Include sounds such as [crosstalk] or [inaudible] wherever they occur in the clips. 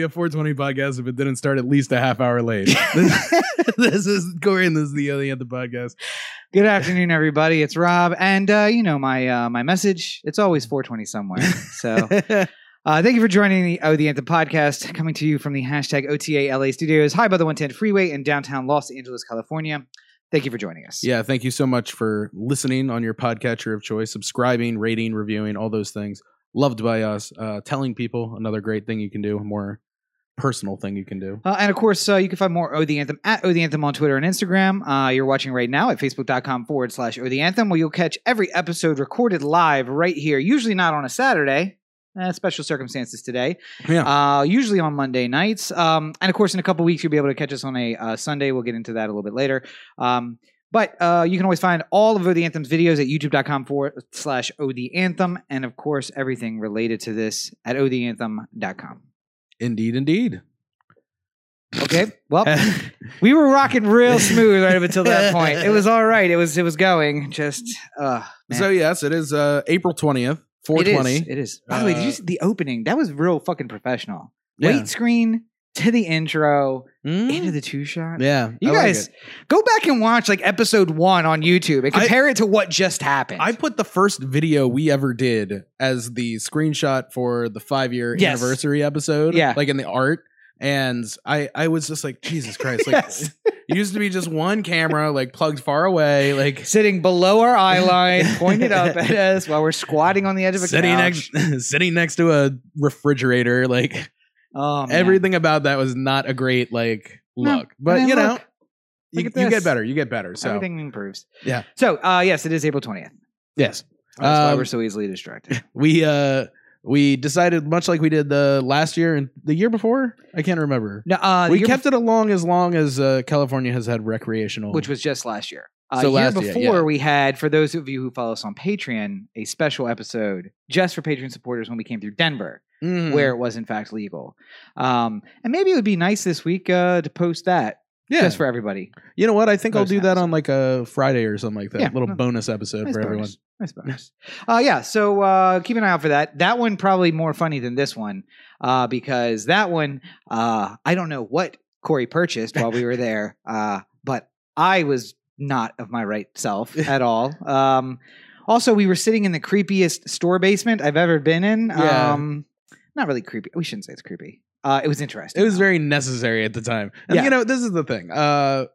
Well, it wouldn't be a 420 podcast if it didn't start at least a half hour late. this, [laughs] [laughs] this is Corey, and this is the Other Anthem podcast. Good afternoon, everybody. It's Rob, and uh, you know my uh, my message. It's always 420 somewhere. So, [laughs] uh, thank you for joining the Oh the Anthem podcast, coming to you from the hashtag OTA LA studios, high by the 110 freeway in downtown Los Angeles, California. Thank you for joining us. yeah, thank you so much for listening on your podcatcher of choice, subscribing, rating, reviewing, all those things. Loved by us. Uh, telling people another great thing you can do, more personal thing you can do. Uh, and of course, uh, you can find more O the Anthem at O the Anthem on Twitter and Instagram. Uh, you're watching right now at facebook.com forward slash O the Anthem, where you'll catch every episode recorded live right here, usually not on a Saturday. Uh, special circumstances today. Yeah. Uh, usually on Monday nights. Um, and of course, in a couple weeks, you'll be able to catch us on a uh, Sunday. We'll get into that a little bit later. Um, but uh, you can always find all of O the Anthem's videos at youtube.com forward slash OD Anthem. And of course, everything related to this at odanthem.com. Indeed, indeed. Okay. Well, [laughs] we were rocking real smooth right up until that point. It was [laughs] all right. It was it was going. Just uh so, yes, it is uh, April 20th, 420. It is. It is. By the way, did you Uh, see the opening? That was real fucking professional. Yeah. Wait screen to the intro Mm? into the two shot. yeah. You I guys it. go back and watch like episode one on YouTube and I- compare it to what just happened. I put the first video we ever did as the screenshot for the five year Yes. anniversary episode. Yeah. Like in the art. And I, I was just like, Jesus Christ. Like Yes. it used to be just one camera, like plugged far away, like [laughs] Sitting below our eye line, pointed up at [laughs] us while we're squatting on the edge of a sitting couch. next [laughs] sitting next to a refrigerator. Like oh, man. everything about that was not a great like No. look. But you know, look, you, look you get better. You get better. So everything improves. Yeah. So, uh, yes, it is April twentieth. yes. That's why Um, we're so easily distracted. [laughs] we uh we decided much like we did the last year and the year before i can't remember No, uh, we kept it along as long as uh, california has had recreational which was just last year. Uh, So year last year, before, yeah. we had, for those of you who follow us on Patreon, a special episode just for Patreon supporters when we came through Denver, Mhm. where it was in fact legal. Um, and maybe it would be nice this week uh, to post that yeah just for everybody. you know what i think i'll do that episode. on like a friday or something like that Yeah. little No. bonus episode Nice for everyone. Nice bonus. uh, yeah, so uh, keep an eye out for that. That one probably more funny than this one uh, because that one, uh, I don't know what Corey purchased while we were [laughs] there, uh, but I was not of my right self [laughs] at all. Um, also, we were sitting in the creepiest store basement I've ever been in. Yeah. Um, not really creepy. We shouldn't say it's creepy. Uh, it was interesting. it was very necessary at the time and Yeah. you know this is the thing uh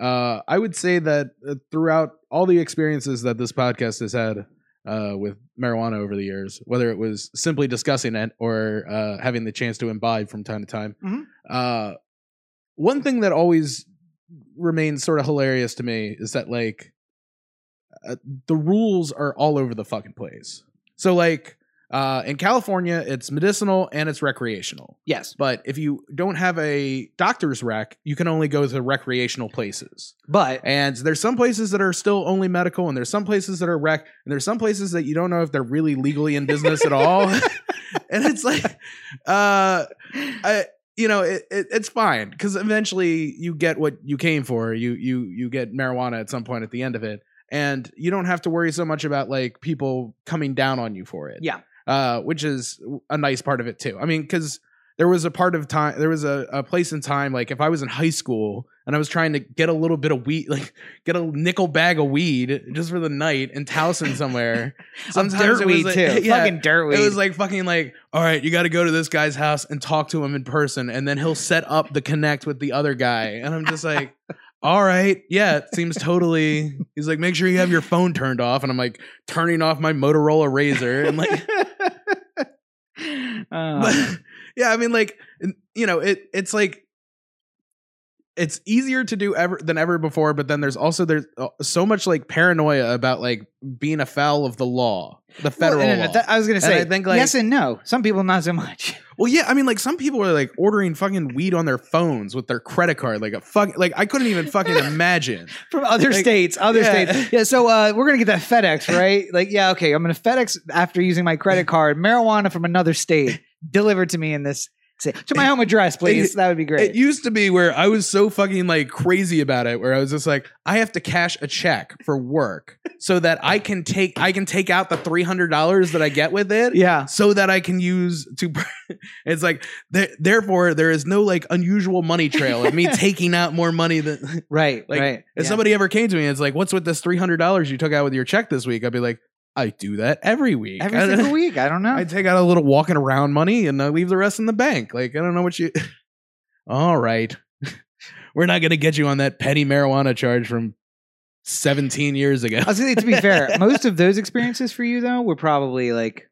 uh i would say that uh, throughout all the experiences that this podcast has had uh with marijuana over the years whether it was simply discussing it or uh having the chance to imbibe from time to time Mhm. uh one thing that always remains sort of hilarious to me is that like uh, the rules are all over the fucking place so like uh in california it's medicinal and it's recreational yes, but if you don't have a doctor's rec, you can only go to recreational places. but And there's some places that are still only medical, and there's some places that are rec, and there's some places that you don't know if they're really legally in business at all. [laughs] [laughs] and it's like, uh, I, you know, it, it, it's fine because eventually you get what you came for. You you you get marijuana at some point at the end of it, and you don't have to worry so much about like people coming down on you for it yeah, uh, which is a nice part of it too. I mean, because there was a part of time, there was a, a place in time, like if I was in high school and I was trying to get a little bit of weed, [laughs] like get a nickel bag of weed just for the night in Towson somewhere. [laughs] Sometimes [laughs] dirt it was weed like- too. yeah, Fucking dirt weed. It was like fucking like, all right, you got to go to this guy's house and talk to him in person, and then he'll set up the connect with the other guy, and I'm just like. All right, yeah, it seems totally. He's like, make sure you have your phone turned off, and I'm like turning off my Motorola RAZR, and like, but um, [laughs] yeah, I mean, like you know, it it's like it's easier to do ever than ever before, but then there's also there's uh, so much like paranoia about like being a foul of the law, the federal Well, no, no, law. that- I was gonna And say I think, like- yes and no. Some people not so much. [laughs] well, yeah, I mean, like some people are like ordering fucking weed on their phones with their credit card, like a fuck, like I couldn't even fucking [laughs] imagine. From other Like, states, other yeah. states. Yeah, so uh, we're gonna get that FedEx, right? [laughs] like, yeah, okay, I'm gonna FedEx after using my credit card marijuana from another state delivered to me in this Say, to my home address, [laughs] please. that would be great. It used to be where I was so fucking like crazy about it, where I was just like, I have to cash a check for work so that I can take I can take out the three hundred dollars that I get with it. yeah. So that I can use to. [laughs] It's like th- therefore there is no like unusual money trail of me [laughs] taking out more money than Right. like right. if yeah. somebody ever came to me and it's like, what's with this three hundred dollars you took out with your check this week? I'd be like, I do that every week. every I- single [laughs] week. I don't know. I take out a little walking around money and I leave the rest in the bank. Like I don't know what you. [laughs] All right, [laughs] we're not going to get you on that petty marijuana charge from 17 years ago. I was gonna say, to be fair, most of those experiences for you though were probably like,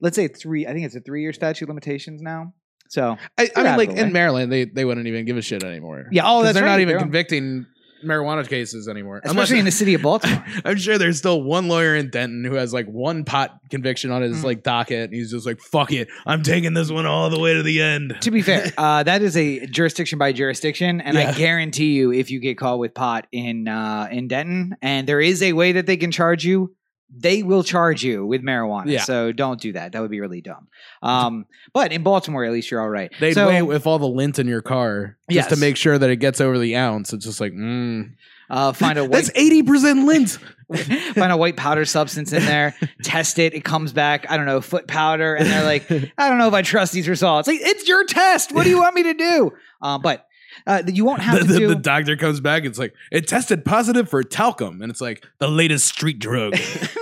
let's say three. I think it's a three-year statute limitations now. So I, I mean, like of the way. in Maryland, they they wouldn't even give a shit anymore. yeah, oh, that's they're right. not even They're- convicting marijuana cases anymore. especially in the city of [laughs] Baltimore. I'm sure there's still one lawyer in Denton who has like one pot conviction on his Mm. like docket, and he's just like, "Fuck it, I'm taking this one all the way to the end." to be fair, [laughs] uh, that is a jurisdiction by jurisdiction, and I guarantee you, if you get caught with pot in uh, in Denton, and there is a way that they can charge you, they will charge you with marijuana. Yeah. So don't do that. That would be really dumb. Um, but in Baltimore, at least you're all right. They'd so, weigh with all the lint in your car just to make sure that it gets over the ounce. It's just like, mm. uh, find a [laughs] white that's eighty percent lint. [laughs] find a white powder substance in there, [laughs] test it, it comes back, I don't know, foot powder, and they're like, I don't know if I trust these results. Like, it's your test. What do you want me to do? Um, but uh, you won't have the, to the- do. the doctor comes back. It's like it tested positive for talcum, and it's like the latest street drug.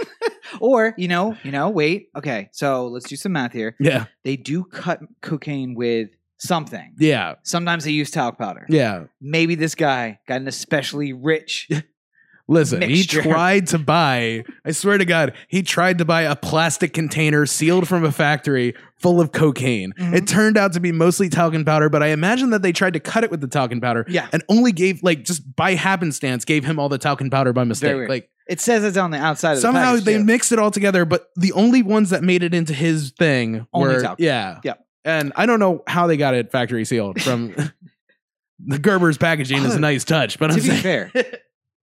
[laughs] or you know, you know, wait. Okay, so let's do some math here. yeah, They do cut cocaine with something. yeah, Sometimes they use talc powder. yeah. Maybe this guy got an especially rich. [laughs] Listen, Mixture. he [laughs] tried to buy. I swear to God, he tried to buy a plastic container sealed from a factory full of cocaine. Mhm. It turned out to be mostly talcum powder, but I imagine that they tried to cut it with the talcum powder. Yeah. and only gave like just by happenstance gave him all the talcum powder by mistake. Like It says it's on the outside of the somehow package, they too. mixed it all together, but the only ones that made it into his thing Only were talcum. yeah, Yeah. And I don't know how they got it factory sealed from [laughs] [laughs] the Gerber's packaging is a nice touch, but I'm to be saying fair,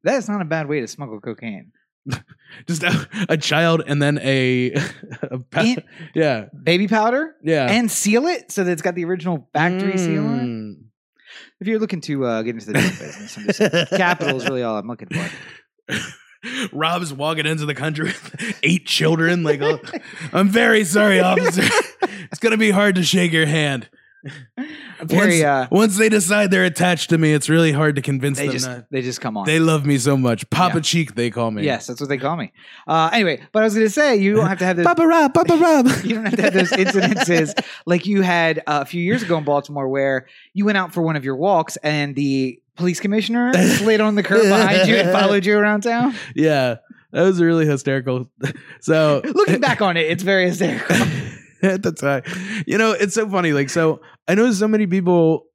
that is not a bad way to smuggle cocaine. [laughs] just a, a child and then a, [laughs] a pa- In- yeah baby powder yeah and seal it so that it's got the original factory seal on it. Mm. If you're looking to uh, get into the drug business, I'm just capital is really all I'm looking for. [laughs] Rob's walking into the country with eight children. Like, oh, I'm very sorry, officer. it's gonna be hard to shake your hand. Very, once, uh, once they decide they're attached to me, it's really hard to convince they them just they just come on. they love me so much. Papa Yeah. Cheek, they call me. yes, that's what they call me. Uh, anyway, but I was going to say you don't have to have those. Papa Rob, Papa [laughs] Rob. you don't have to have those [laughs] incidences like you had uh, a few years ago in Baltimore, where you went out for one of your walks and the police commissioner [laughs] slid on the curb behind you and followed you around town. yeah, that was really hysterical. So Looking back on it, it's very hysterical. At the time. You know, it's so funny. Like, so I know so many people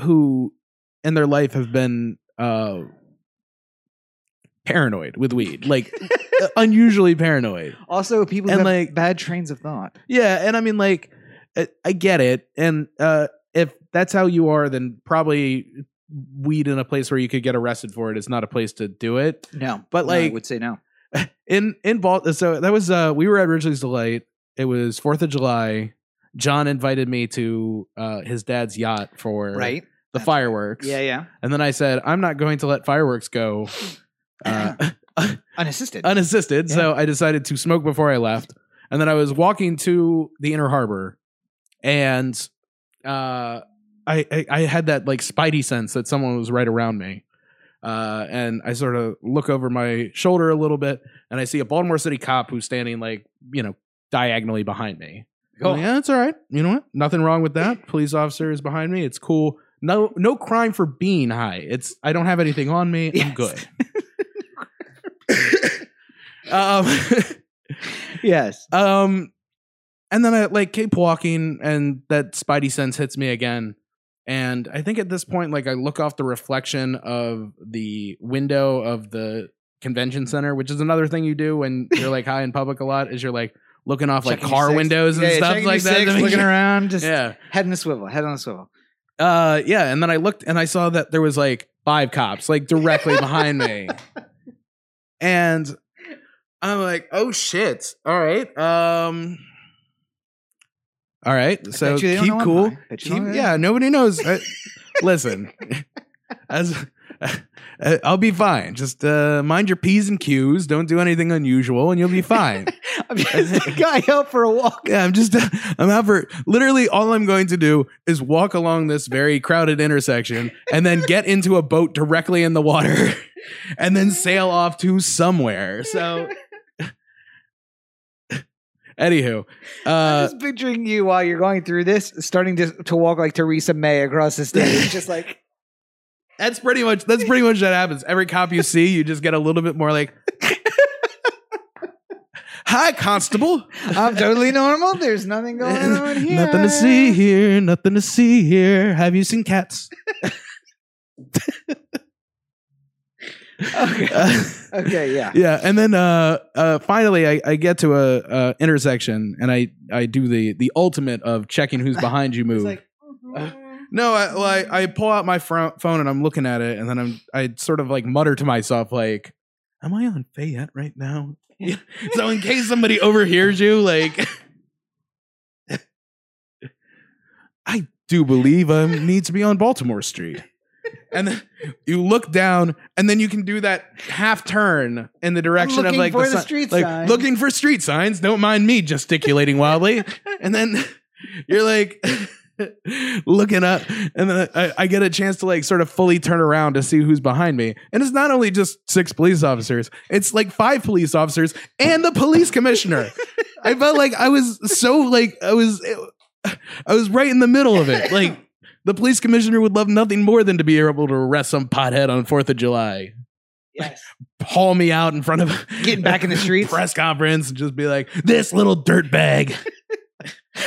who in their life have been uh paranoid with weed, like [laughs] unusually paranoid. Also, people And, have like- bad trains of thought. Yeah, and I mean, like, I, I get it, and uh if that's how you are, then probably weed in a place where you could get arrested for it is not a place to do it. No, But, no, I like- would say no. [laughs] in in Bal- so that was uh we were at Ridgely's Delight. It was Fourth of July. John invited me to uh his dad's yacht for Right? the That's- fireworks. Yeah, yeah. And then I said, I'm not going to let fireworks go [laughs] uh, [laughs] Unassisted. unassisted. So I decided to smoke before I left. And then I was walking to the inner harbor and uh I, I, I had that like spidey sense that someone was right around me. Uh, and I sort of look over my shoulder a little bit and I see a Baltimore City cop who's standing like, you know, diagonally behind me. Cool. Oh, yeah, it's all right. You know what? Nothing wrong with that. [laughs] Police officer is behind me. It's cool. No, no crime for being high. It's I don't have anything on me. I'm good. [laughs] [laughs] um, yes. um, and then I like keep walking, and that spidey sense hits me again. And I think at this point, like I look off the reflection of the window of the convention center, which is another thing you do when you're like high in public a lot, is you're like looking off like Checking your car six. windows and Yeah, stuff checking like your that. to six, make looking sure- around, just Yeah. head in a swivel, head on a swivel. [laughs] Uh yeah, and then I looked and I saw that there was like five cops like directly behind me. [laughs] And I'm like, "Oh shit. All right. Um All right. I So bet you they don't keep know I'm cool. high. Bet you Keep, don't know yeah, nobody knows. Uh, listen, [laughs] as [laughs] I'll be fine. Just uh, mind your p's and q's. Don't do anything unusual, and you'll be fine. [laughs] I'm just a guy out for a walk. yeah, I'm just [laughs] I'm out for literally all I'm going to do is walk along this very crowded intersection and then get into a boat directly in the water and then sail off to somewhere. So. Anywho, I'm uh, just picturing you while you're going through this, starting to to walk like Theresa May across the stage, just like That's pretty much that's pretty much what happens. Every cop you see, you just get a little bit more like Hi, constable. I'm totally normal. There's nothing going [laughs] on here. Nothing to see here, nothing to see here. Have you seen cats? [laughs] Okay. Uh, [laughs] Okay, yeah. yeah, and then uh uh finally I, I get to a, uh intersection and I I do the the ultimate of checking who's behind you move. It's like Uh, no, I, well, I I pull out my phone and I'm looking at it and then I'm I sort of like mutter to myself like, "Am I on Fayette right now?" [laughs] so in case somebody overhears you, like, [laughs] I do believe I need to be on Baltimore Street. And then you look down, and then you can do that half turn in the direction of looking like for the si- street like sign. looking for street signs. Don't mind me gesticulating wildly. [laughs] and then you're like [laughs] looking up, and then I, I get a chance to like sort of fully turn around to see who's behind me. And it's not only just six police officers; it's like five police officers and the police commissioner. [laughs] I felt like I was so like I was I was right in the middle of it. Like the police commissioner would love nothing more than to be able to arrest some pothead on Fourth of July, yes. [laughs] haul me out in front of Getting back in the streets. press conference, and just be like, "This little dirt bag."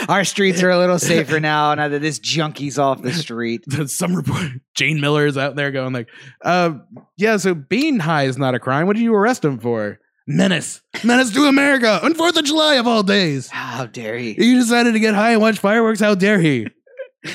Our streets are a little safer now now that this junkie's off the street. [laughs] Some report Jayne Miller is out there going like, uh, "Yeah, so being high is not a crime. What did you arrest him for?" Menace, menace to America on Fourth of July of all days. How dare he? You decided to get high and watch fireworks. How dare he? [laughs]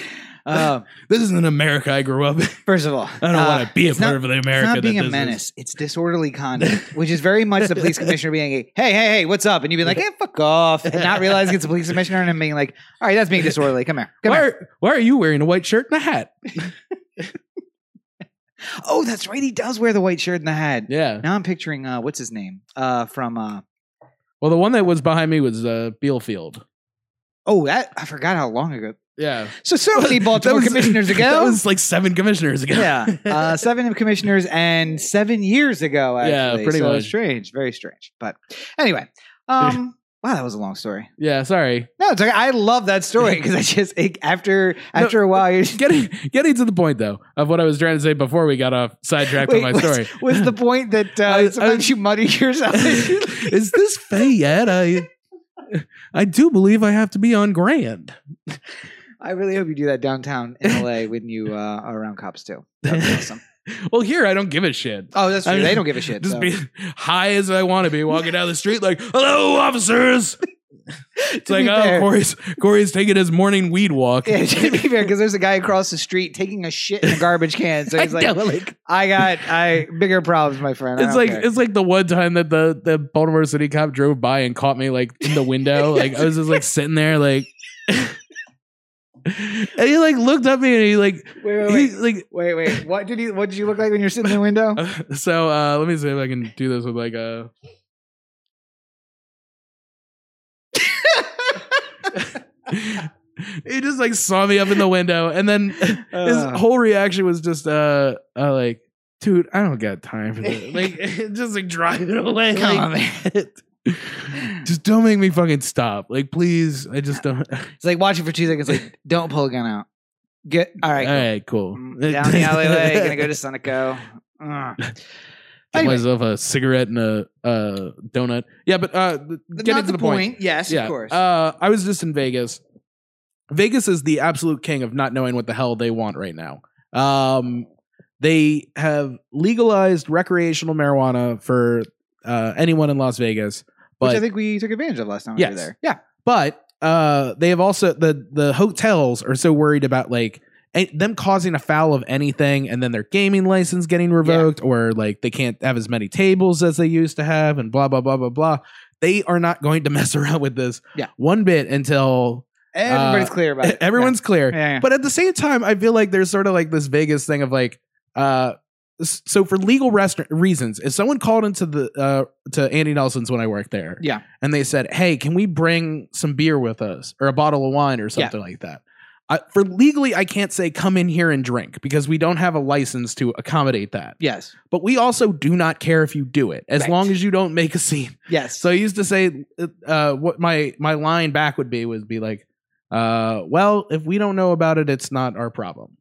Uh, [laughs] This isn't America I grew up in. first of all, [laughs] I don't uh, want to be a part not- of the America. It's not being that a menace. Is. It's disorderly conduct, which is very much the police [laughs] commissioner being like, "Hey, hey, hey, what's up?" And you'd be like, "Hey, fuck off," and not realizing it's a police commissioner, and him being like, "All right, that's being disorderly. Come here, come Why here." are, why are you wearing a white shirt and a hat? Oh, that's right. He does wear the white shirt and the hat. Yeah. Now I'm picturing uh, what's his name? Uh, from uh, Well, the one that was behind me was uh, Bealefeld. oh, that I forgot how long ago. Yeah. So so many [laughs] Baltimore was- commissioners ago. That was like seven commissioners ago. yeah, uh, [laughs] seven commissioners and seven years ago. Actually. Yeah, pretty so much. strange, very strange. But anyway, um, [laughs] wow, that was a long story. yeah. Sorry. No, it's like, I love that story because I just it, after after a while you're just, Getting getting to the point though of what I was trying to say before we got off sidetracked Wait, with my what's- story. Was the point that uh, I- I- sometimes you muddy yourself? Is this Fayette? I I do believe I have to be on Grand. I really hope you do that downtown in LA [laughs] when you uh, are around cops too. That'd be awesome. [laughs] Well, here I don't give a shit. Oh, that's true. I mean, they don't give a shit. Just so. be high as I want to be, walking down the street like, "Hello, officers." [laughs] It's like, oh, fair- Corey's Corey's taking his morning weed walk. Yeah, to be fair, because there's a guy across the street taking a shit in a garbage can. So he's I like, like, I got I bigger problems, my friend. It's like care." it's like the one time that the the Baltimore City cop drove by and caught me like in the window. like I was just like sitting there like and he like looked at me and he like wait, wait, he like wait, wait. What did you What did you look like when you're sitting in the window? [laughs] so uh let me see if I can do this with like a [laughs] he just like saw me up in the window and then [laughs] his Uh. whole reaction was just uh, uh like dude i don't got time for this like just like driving away Come like, on, man. Just don't make me fucking stop like please i just don't It's like watching for two seconds. Like, [laughs] don't pull a gun out. Get all right. cool. right cool Mm, Down the alleyway. [laughs] Gonna go to. Uh. Get [laughs] Anyway. myself a cigarette and a uh, donut. Yeah, but uh, getting Not to the, the, point. Yes, yeah, of course. Uh, I was just in Vegas. Vegas is the absolute king of not knowing what the hell they want right now. Um, they have legalized recreational marijuana for uh, anyone in Las Vegas, but Which I think we took advantage of last time we were there. Yeah. but uh, they have also the the hotels are so worried about like them causing a foul of anything, and then their gaming license getting revoked, or like they can't have as many tables as they used to have, and blah blah blah blah blah. They are not going to [laughs] mess around with this Yeah. one bit until Everybody's Uh, clear about it. [laughs] Everyone's clear. Yeah, yeah. But at the same time, I feel like there's sort of like this Vegas thing of like, uh, so for legal rest- reasons, if someone called into the uh to Andy Nelson's when I worked there, Yeah. and they said, "Hey, can we bring some beer with us or a bottle of wine or something like that?" I, for legally, I can't say come in here and drink because we don't have a license to accommodate that. yes. But we also do not care if you do it as Right. long as you don't make a scene. Yes. So I used to say, uh, what my my line back would be would be like, uh, "Well, if we don't know about it, it's not our problem."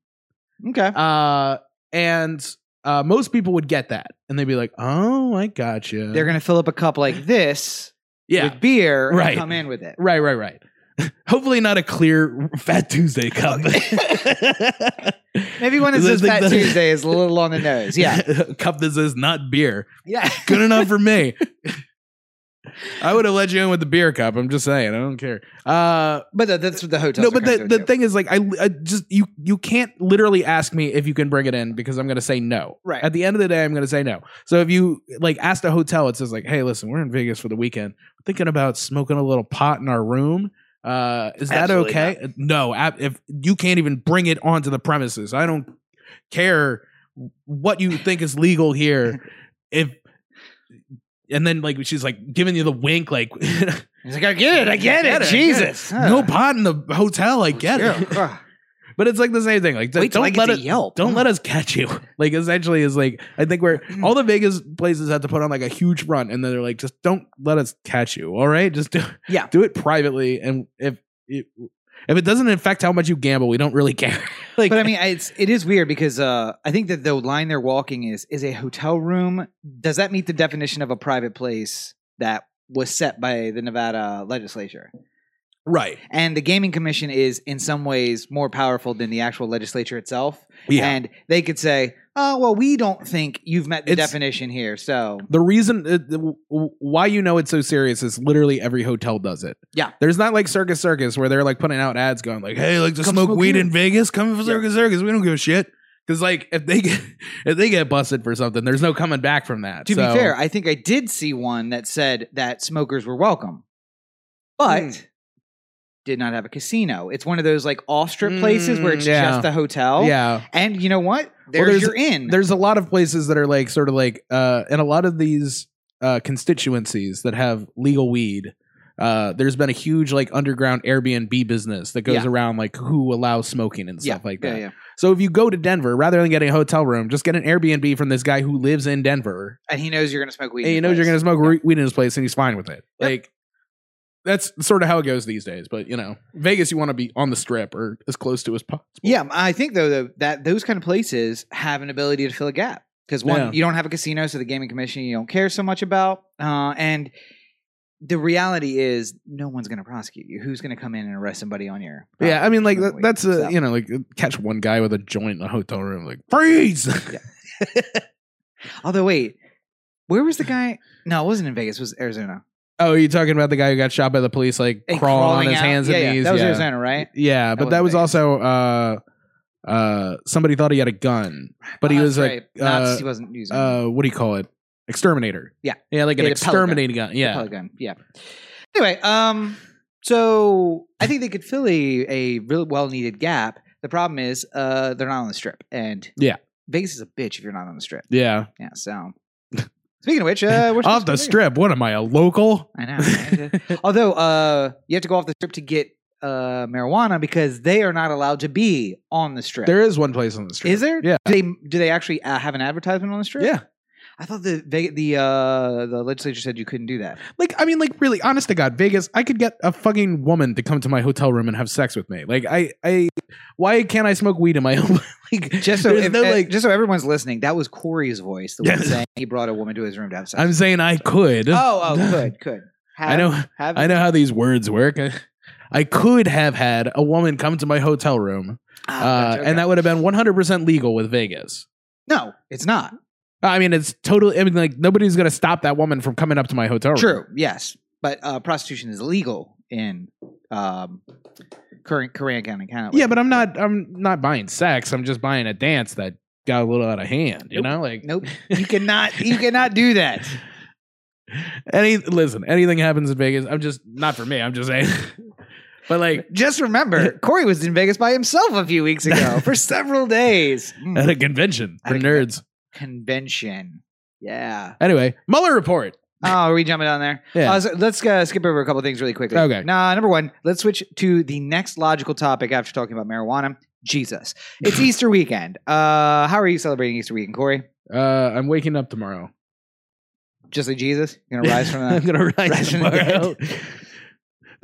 okay. Uh, and uh, most people would get that, and they'd be like, "Oh, I gotcha." They're gonna fill up a cup like this yeah, with beer and Right. come in with it. right, right, right. [laughs] Hopefully, not a clear Fat Tuesday cup. [laughs] Maybe one that [laughs] says Fat the- Tuesday is a little on the nose. Yeah. a cup that says not beer. Yeah. Good enough for me. I would have let you in with the beer cup. I'm just saying. I don't care. Uh, But the, that's what the hotel. no, but the, the thing is, like, I, I just you you can't literally ask me if you can bring it in because I'm going to say no. Right. At the end of the day, I'm going to say no. So if you like asked a hotel, it says like, "Hey, listen, we're in Vegas for the weekend. We're thinking about smoking a little pot in our room. Uh, is that Absolutely okay? No. ab- If you can't even bring it onto the premises, I don't care what you think is legal here. [laughs] If and then like she's like giving you the wink, like [laughs] He's like, I get it. I get, I get it. it, Jesus. no pot in the hotel. I get it. [laughs] But it's like the same thing. Like, Wait don't let it. Yelp. Don't let us catch you. [laughs] Like, essentially, is like I think we're Mm. all the Vegas places have to put on like a huge front, and then they're like, just don't let us catch you. All right, just do Yeah. do it privately, and if it, if it doesn't affect how much you gamble, we don't really [laughs] care. like, But I mean, it's it is weird because uh, I think that the line they're walking is is a hotel room. Does that meet the definition of a private place that was set by the Nevada legislature? right? And the gaming commission is in some ways more powerful than the actual legislature itself. Yeah. And they could say, "Oh, well, we don't think you've met the It's- definition here." So the reason uh, the- why you know it's so serious is literally every hotel does it. Yeah. There's not like Circus Circus where they're like putting out ads going like, "Hey, like to Come smoke, smoke weed here." in Vegas, come for. Circus Circus. We don't give a shit." Because like if they get [laughs] if they get busted for something, there's no coming back from that. to So- be fair, I think I did see one that said that smokers were welcome, but Hmm. Did not have a casino. It's one of those like off strip places where Mm, it's yeah. just a hotel. yeah, And you know what? There's, there's- your in. there's a lot of places that are like sort of like uh in a lot of these uh constituencies that have legal weed uh there's been a huge like underground airbnb business that goes Yeah. around like who allows smoking and yeah, stuff like that yeah. so if you go to denver rather than getting a hotel room just get an airbnb from this guy who lives in denver And he knows you're going to smoke weed. and he knows you're going to smoke weed in his place and he's fine with it Yep. like that's sort of how it goes these days but you know vegas you want to be on the strip or as close to as possible Yeah, I think though, that those kind of places have an ability to fill a gap because one, Yeah. you don't have a casino, so the gaming commission you don't care so much about, uh, and the reality is no one's going to prosecute you. Who's going to come in and arrest somebody on your? Yeah, I mean, like that, that's a you know, like catch one guy with a joint in a hotel room, like freeze. [laughs] Although wait, where was the guy? No, it wasn't in Vegas. It was Arizona. Oh, you talking about the guy who got shot by the police, like crawling, on his out. hands yeah, and yeah, knees? That was yeah. Arizona, right? Yeah, but That was wasn't also uh, uh, somebody thought he had a gun, but he Oh, was that's like, right. Not- uh, he wasn't using uh, what do you call it? Exterminator. Yeah. yeah, like an Yeah, the pellet gun. exterminating gun. Yeah, pellet gun. Yeah. Anyway, um, so I think they could fill a, a really well needed gap. The problem is, uh, they're not on the strip, and Yeah. Vegas is a bitch if you're not on the strip. yeah. Yeah. So, speaking of which, uh, we're Off the strip. What am I, a local? I know. right? [laughs] Although, uh, you have to go off the strip to get uh marijuana because they are not allowed to be on the strip. there is one place on the strip. Is there? Yeah. Do they do they actually uh, have an advertisement on the strip? Yeah. I thought the the uh the legislature said you couldn't do that. Like, I mean, like, really, honest to God, Vegas, I could get a fucking woman to come to my hotel room and have sex with me. Like, I, I, why can't I smoke weed in my [laughs] own? like, Just so if- no, uh, like, just so everyone's listening, that was Corey's voice, the one saying he brought a woman to his room to have sex. I'm saying I could. oh, oh, [laughs] good, good. Have, I know, Have I know how these words work. [laughs] I, could have had a woman come to my hotel room, Ah, uh, okay. and that would have been 100% legal with Vegas. no, it's not I mean, it's totally. I mean, like nobody's gonna stop that woman from coming up to my hotel room. true. Yes, but uh, prostitution is illegal in um, Korean Korean County, Canada. Yeah, but I'm not. I'm not buying sex. I'm just buying a dance that got a little out of hand. You Nope. know, like nope, [laughs] you cannot, you cannot do that. Any listen, anything happens in Vegas. I'm just not for me. I'm just saying. [laughs] but like Just remember, [laughs] Corey was in Vegas by himself a few weeks ago for several days. Mm. at a convention for nerds. Convention. Yeah. Anyway, Mueller report. [laughs] Oh, are we jumping down there? Yeah. Uh, so let's uh, skip over a couple things really quickly. Okay. Nah, number one, let's switch to the next logical topic after talking about marijuana. Jesus. It's [laughs] Easter weekend. Uh, how are you celebrating Easter weekend, Corey? Uh, I'm waking up tomorrow. Just like Jesus? You're gonna [laughs] rise from that? I'm gonna rise, rise from the tomorrow.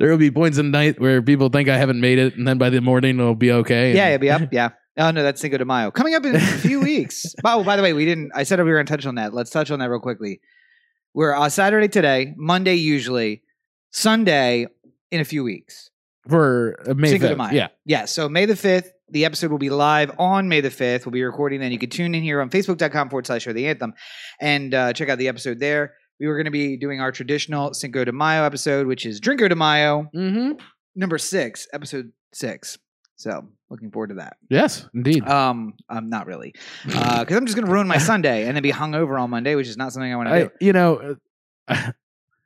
there will be points in the night where people think I haven't made it, and then by the morning it'll be okay. yeah, you'll be up. Yeah. Oh no, that's Cinco de Mayo. Coming up in a few [laughs] weeks. Oh, by the way, we didn't. I said we were going to touch on that. Let's touch on that real quickly. We're uh, Saturday today, Monday usually, Sunday in a few weeks. for uh, May Cinco de Mayo. Yeah, Yeah, so May the 5th, the episode will be live on May the 5th. We'll be recording then. You can tune in here on facebook.com forward slash show the anthem and uh, check out the episode there. We were going to be doing our traditional Cinco de Mayo episode, which is Drinko de Mayo, mm-hmm. number six, episode six. So looking forward to that. yes, indeed. Um, I'm not really, because I'm just going to ruin my [laughs] Sunday and then be hungover on Monday, which is not something I want to do. you know, uh,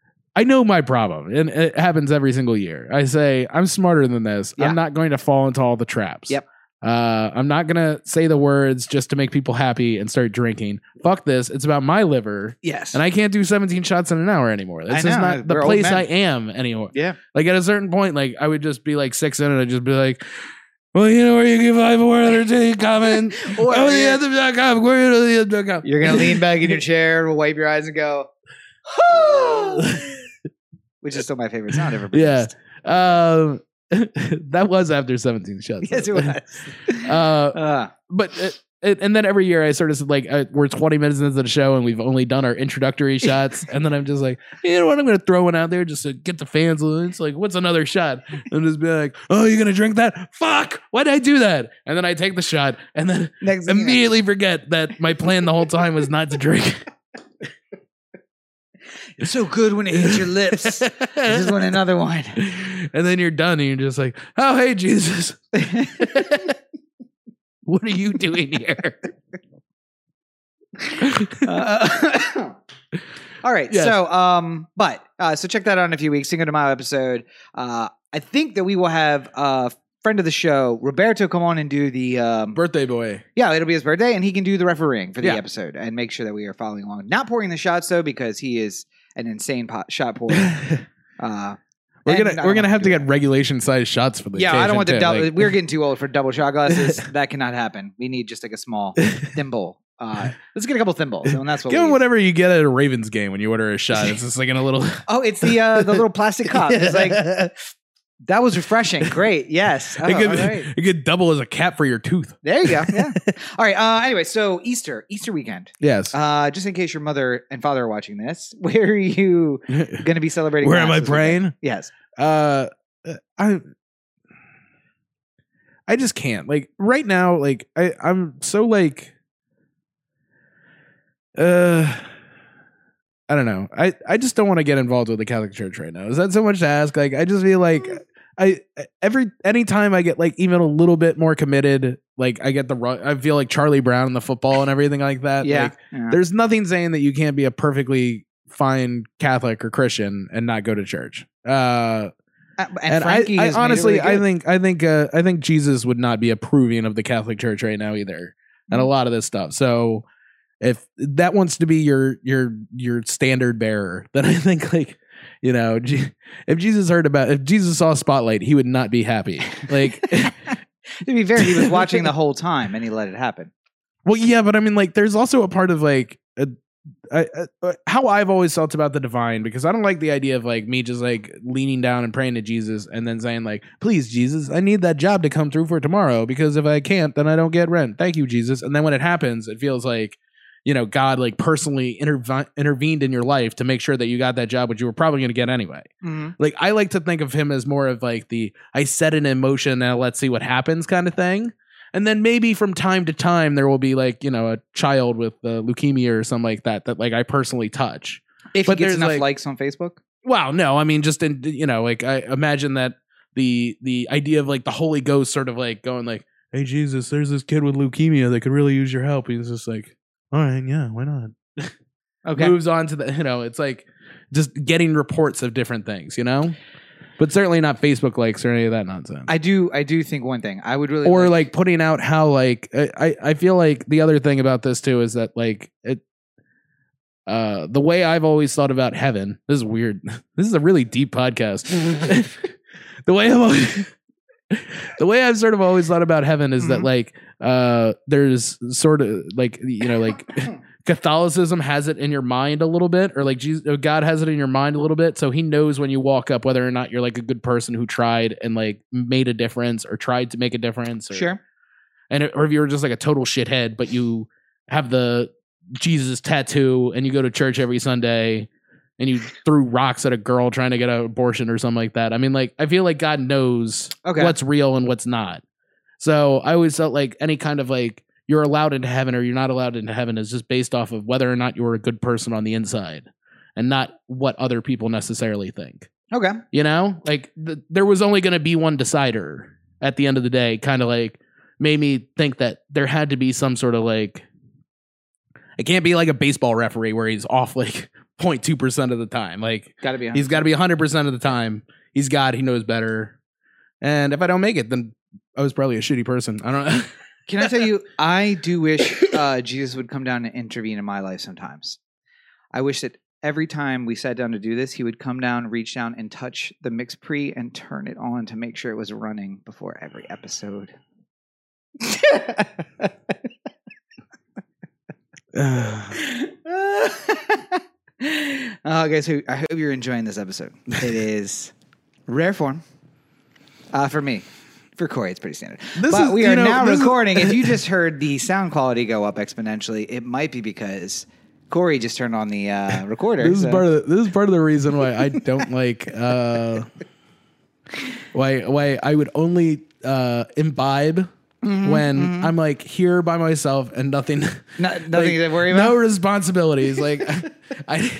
[laughs] I know my problem, and it happens every single year. I say I'm smarter than this. Yeah. I'm not going to fall into all the traps. Yep. Uh, I'm not gonna say the words just to make people happy and start drinking. Fuck this. It's about my liver, Yes, and I can't do 17 shots in an hour anymore. This is not the We're place. I am anymore. yeah, Like at a certain point, like I would just be like six in, and I'd just be like, "Well, you know where you can find more entertaining comment." [laughs] Or- oh, the anthem.com. Where to the anthem.com. You're gonna lean back in your [laughs] chair, and wipe your eyes, and go, which is still my favorite sound ever. Yeah. Um, [laughs] that was after 17 shots. yes, it was. Uh, Uh, but it, and then every year I sort of said like uh, we're 20 minutes into the show and we've only done our introductory [laughs] shots, and then I'm just like, you know what? I'm gonna throw one out there just to get the fans. It's like, what's another shot? And just be like, oh, you're gonna drink that? Fuck! Why did I do that? And then I take the shot, and then [laughs] next immediately forget that my plan the whole time was not to drink. [laughs] it's so good when it hits your lips. I just want another one. and then you're done, and you're just like, oh, hey, Jesus. What are you doing here? Uh, [coughs] all right. Yes. So, um, but uh, so check that out in a few weeks. Cinco de Mayo episode. Uh, I think that we will have a friend of the show, Roberto, come on and do the um, Birthday boy. yeah, it'll be his birthday, and he can do the refereeing for the Yeah. episode and make sure that we are following along. Not pouring the shots though, because he is an insane pot, shot pourer. [laughs] Uh, We're and gonna we're gonna have to get regulation size shots for the yeah, I don't want the double. like- we're getting too old for double shot glasses. [laughs] that cannot happen. We need just like a small [laughs] thimble. Uh, let's get a couple thimbles, and that's what. Give we them whatever you get at a Ravens game when you order a shot. It's just like in a little [laughs] Oh, it's the uh, the little plastic cup. It's like that was refreshing. Great. [laughs] Yes. Oh, it, could, all right. it could double as a cap for your tooth. There you go. Yeah. [laughs] all right. Uh, anyway, so Easter, Easter weekend. Yes. Uh, just in case your mother and father are watching this, [laughs] where are you going to be celebrating? Where am I this weekend? praying? Yes. Uh, I I just can't. Like right now, like I I'm so like uh I don't know. I I just don't want to get involved with the Catholic Church right now. Is that so much to ask? Like I just feel like I every anytime I get like even a little bit more committed, like I get the I feel like Charlie Brown in the football and everything like that. Yeah. Like, yeah. there's nothing saying that you can't be a perfectly fine Catholic or Christian and not go to church. Uh, Uh, and, and I, Frankie I has honestly, really I think, I think, uh, I think Jesus would not be approving of the Catholic Church right now either, and a Mm. lot of this stuff. So, if that wants to be your your your standard bearer, [laughs] then I think like. You know, if Jesus heard about, if Jesus saw Spotlight, he would not be happy. Like, [laughs] [laughs] to be fair, he was watching the whole time and he let it happen. Well, yeah, but I mean, like, there's also a part of like a, how I've always felt about the divine because I don't like the idea of like me just like leaning down and praying to Jesus and then saying like, "Please, Jesus, I need that job to come through for tomorrow because if I can't, then I don't get rent. Thank you, Jesus." And then when it happens, it feels like you know God like personally interve- intervened in your life to make sure that you got that job, which you were probably going to get anyway. Like I like to think of him as more of like the I set it in motion and let's see what happens kind of thing. And then maybe from time to time there will be like, you know, a child with uh, leukemia or something like that that like I personally touch. If But he gets there's, enough like- likes on Facebook. Wow, no, I mean just in you know, like I imagine that the the idea of like the Holy Ghost sort of like going like, "Hey Jesus, there's this kid with leukemia that could really use your help." He's just like, "All right, yeah, why not?" [laughs] Okay. Moves on to the, you know, it's like just getting reports of different things, you know? but certainly not Facebook likes or any of that nonsense. I do. I do think one thing. I would really or like, like putting out how like I I I feel like the other thing about this too is that like it uh the way I've always thought about heaven this is weird [laughs] this is a really deep podcast [laughs] the way I've always, the way I've sort of always thought about heaven is that Mhm. like uh there's sort of like you know like [coughs] Catholicism has it in your mind a little bit, or like Jesus, God has it in your mind a little bit, so He knows when you walk up whether or not you're like a good person who tried and like made a difference or tried to make a difference. Or, sure. and or if you're just like a total shithead, but you have the Jesus tattoo and you go to church every Sunday and you threw rocks at a girl trying to get an abortion or something like that. I mean, like I feel like God knows Okay. what's real and what's not. So I always felt like any kind of like you're allowed into heaven or you're not allowed into heaven is just based off of whether or not you're a good person on the inside and not what other people necessarily think. Okay. You know, like th- there was only going to be one decider at the end of the day, kind of like made me think that there had to be some sort of like, it can't be like a baseball referee where he's off like [laughs] 0.2% of the time. Like Got to be. he's got to be 100% of the time. He's God, he knows better. And if I don't make it, then I was probably a shitty person. I don't know. [laughs] Can I tell you? I do wish uh, Jesus would come down and intervene in my life sometimes. I wish that every time we sat down to do this, he would come down, reach down, and touch the mix pre and turn it on to make sure it was running before every episode. uh, guys, I hope you're enjoying this episode. It is rare form uh, for me. For Corey, it's pretty standard. This but is- we are know, now recording. if you [laughs] just heard the sound quality go up exponentially, it might be because Corey just turned on the uh, [laughs] recorder. this is part of the, this is part of the reason why I don't like uh [laughs] why why I would only uh imbibe when I'm like here by myself and nothing No- nothing like, to worry about, No responsibilities. Like I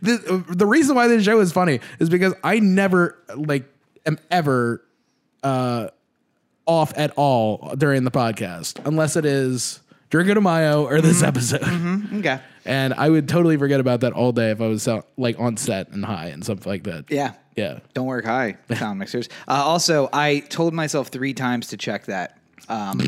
the, the reason why this show is funny is because I never like am ever uh off at all during the podcast unless it is Drinko de Mayo or this episode. okay. And I would totally forget about that all day if I was out, like on set and high and something like that. Yeah. Yeah. Don't work high, [laughs] sound mixers. Uh, also, I told myself three times to check that. Um,